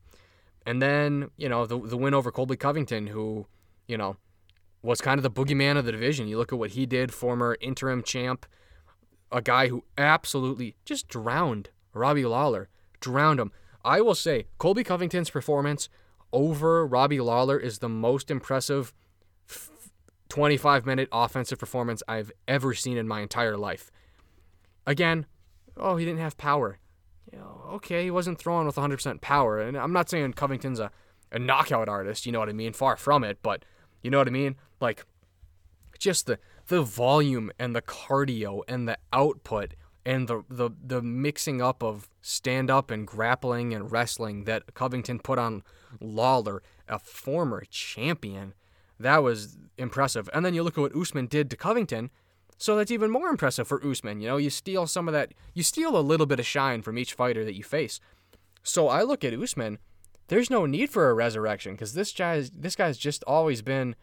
And then, you know, the the win over Colby Covington, who, you know, was kind of the boogeyman of the division. You look at what he did, former interim champ, a guy who absolutely just drowned Robbie Lawler, drowned him. I will say, Colby Covington's performance over Robbie Lawler is the most impressive 25 minute offensive performance I've ever seen in my entire life. Again, oh, he didn't have power. You know, okay, he wasn't throwing with 100% power. And I'm not saying Covington's a, a knockout artist, you know what I mean? Far from it, but you know what I mean? Like just the the volume and the cardio and the output and the the, the mixing up of stand up and grappling and wrestling that Covington put on Lawler, a former champion, that was impressive. And then you look at what Usman did to Covington, so that's even more impressive for Usman. You know, you steal some of that, you steal a little bit of shine from each fighter that you face. So I look at Usman, there's no need for a resurrection because this guy's this guy's just always been,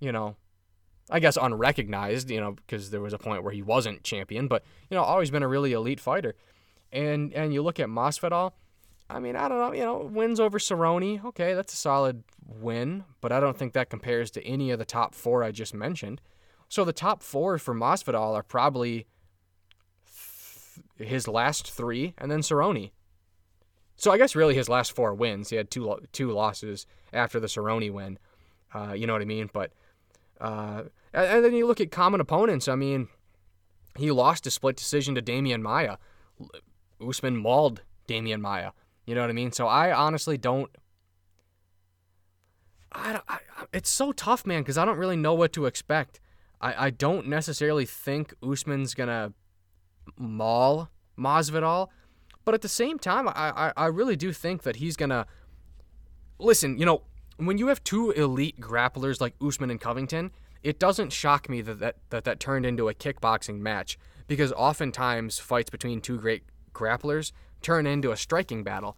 you know, I guess unrecognized, you know, because there was a point where he wasn't champion, but you know, always been a really elite fighter. And and you look at Masvidal, I mean, I don't know, you know, wins over Cerrone, okay, that's a solid win, but I don't think that compares to any of the top four I just mentioned. So the top four for Masvidal are probably th- his last three, and then Cerrone. So I guess really his last four wins. He had two two losses after the Cerrone win. Uh, you know what I mean? But uh, and, then you look at common opponents. I mean, he lost a split decision to Demian Maia. Usman mauled Demian Maia. You know what I mean? So I honestly don't. I, I it's so tough, man, because I don't really know what to expect. I, I don't necessarily think Usman's gonna maul Masvidal, but at the same time, I, I, I really do think that he's gonna listen. You know, when you have two elite grapplers like Usman and Covington, it doesn't shock me that that, that, that turned into a kickboxing match because oftentimes fights between two great grapplers turn into a striking battle.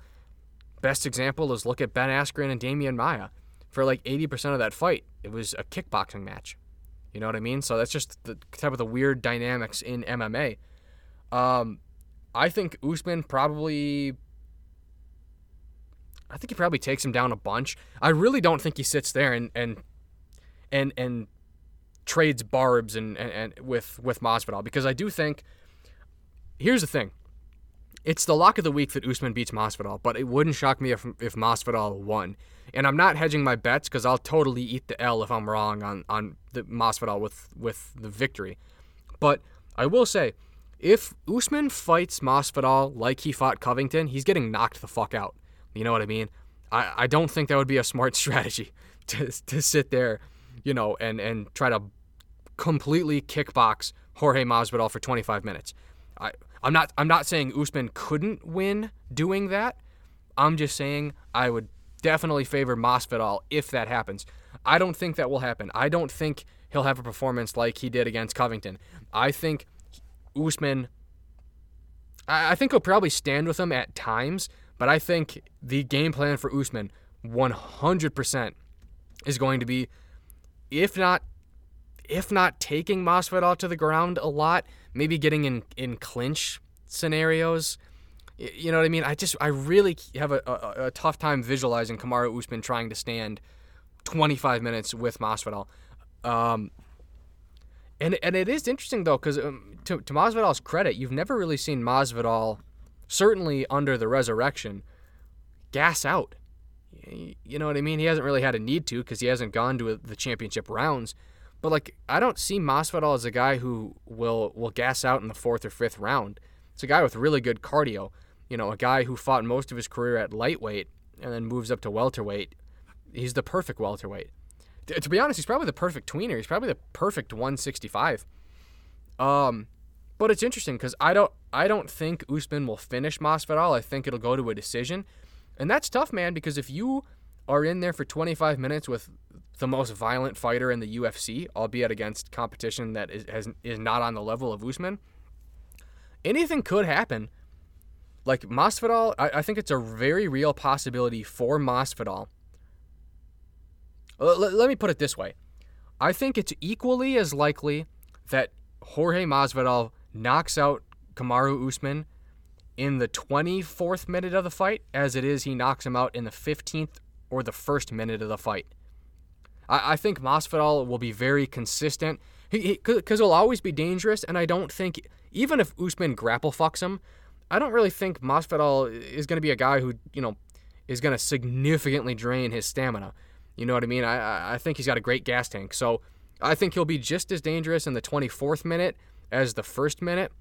Best example is look at Ben Askren and Demian Maia. For like 80% of that fight, it was a kickboxing match. You know what I mean? So that's just the type of the weird dynamics in MMA. Um, I think Usman probably I think he probably takes him down a bunch. I really don't think he sits there and and and and trades barbs and, and, and with with Masvidal because I do think here's the thing. It's the lock of the week that Usman beats Masvidal, but it wouldn't shock me if if Masvidal won. And I'm not hedging my bets because I'll totally eat the L if I'm wrong on on the Masvidal with with the victory. But I will say, if Usman fights Masvidal like he fought Covington, he's getting knocked the fuck out. You know what I mean? I, I don't think that would be a smart strategy to, to sit there, you know, and, and try to completely kickbox Jorge Masvidal for 25 minutes. I, I'm not I'm not saying Usman couldn't win doing that. I'm just saying I would definitely favor Masvidal if that happens. I don't think that will happen. I don't think he'll have a performance like he did against Covington. I think Usman I, I think he'll probably stand with him at times, but I think the game plan for Usman 100% is going to be, if not, if not taking Masvidal to the ground a lot, maybe getting in in clinch scenarios. You know what I mean? I just I really have a, a, a tough time visualizing Kamaru Usman trying to stand 25 minutes with Masvidal. Um, and and it is interesting though because um, to, to Masvidal's credit, you've never really seen Masvidal certainly under the resurrection, gas out. You know what I mean? He hasn't really had a need to because he hasn't gone to the championship rounds. But like, I don't see Masvidal as a guy who will will gas out in the fourth or fifth round. It's a guy with really good cardio. You know, a guy who fought most of his career at lightweight and then moves up to welterweight. He's the perfect welterweight. To be honest, he's probably the perfect tweener. He's probably the perfect 165. Um, but it's interesting because I don't I don't think Usman will finish Masvidal. I think it'll go to a decision, and that's tough, man. Because if you are in there for 25 minutes with the most violent fighter in the UFC, albeit against competition that is has, is not on the level of Usman, anything could happen. Like Masvidal, I, I think it's a very real possibility for Masvidal. L- let me put it this way: I think it's equally as likely that Jorge Masvidal knocks out Kamaru Usman in the 24th minute of the fight as it is he knocks him out in the 15th or the first minute of the fight. I, I think Masvidal will be very consistent because he'll always be dangerous, and I don't think even if Usman grapple fucks him, I don't really think Masvidal is going to be a guy who you know is going to significantly drain his stamina. You know what I mean? I I think he's got a great gas tank, so I think he'll be just as dangerous in the 24th minute as the first minute.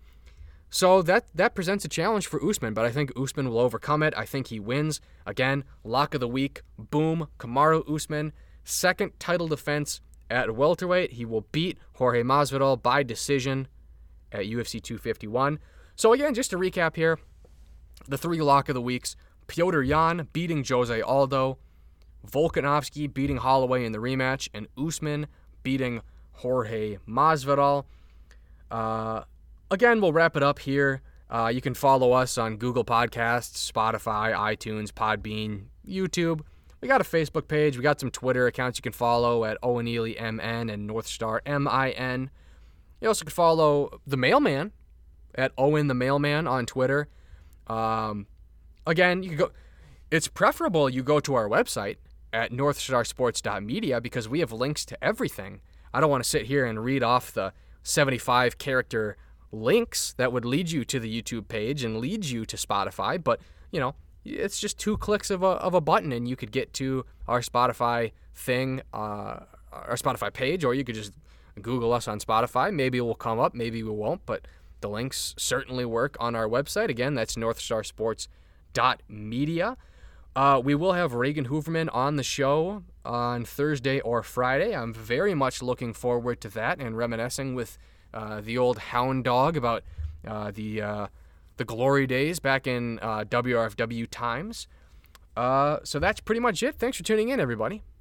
So that that presents a challenge for Usman, but I think Usman will overcome it. I think he wins. Again, lock of the week. Boom. Kamaru Usman, second title defense At welterweight, he will beat Jorge Masvidal by decision at UFC 251. So again, just to recap here, the three lock of the weeks: Petr Yan beating Jose Aldo, Volkanovski beating Holloway in the rematch, and Usman beating Jorge Masvidal. Uh, again, we'll wrap it up here. Uh, you can follow us on Google Podcasts, Spotify, iTunes, Podbean, YouTube. We got a Facebook page. We got some Twitter accounts you can follow at Owen Ely MN and Northstar MIN. You also can follow the Mailman at Owen the Mailman on Twitter. Um, again, you go. It's preferable you go to our website at northstarsports.media because we have links to everything. I don't want to sit here and read off the 75 character links that would lead you to the YouTube page and lead you to Spotify, but you know, it's just two clicks of a, of a button and you could get to our Spotify thing, uh, our Spotify page, or you could just Google us on Spotify. Maybe it will come up, maybe we won't, but the links certainly work on our website. Again, that's northstarsports.media. Uh, we will have Reagan Hoverman on the show on Thursday or Friday. I'm very much looking forward to that and reminiscing with uh, the old hound dog about uh, the uh, the glory days back in uh, WRFW times. Uh, so that's pretty much it. Thanks for tuning in, everybody.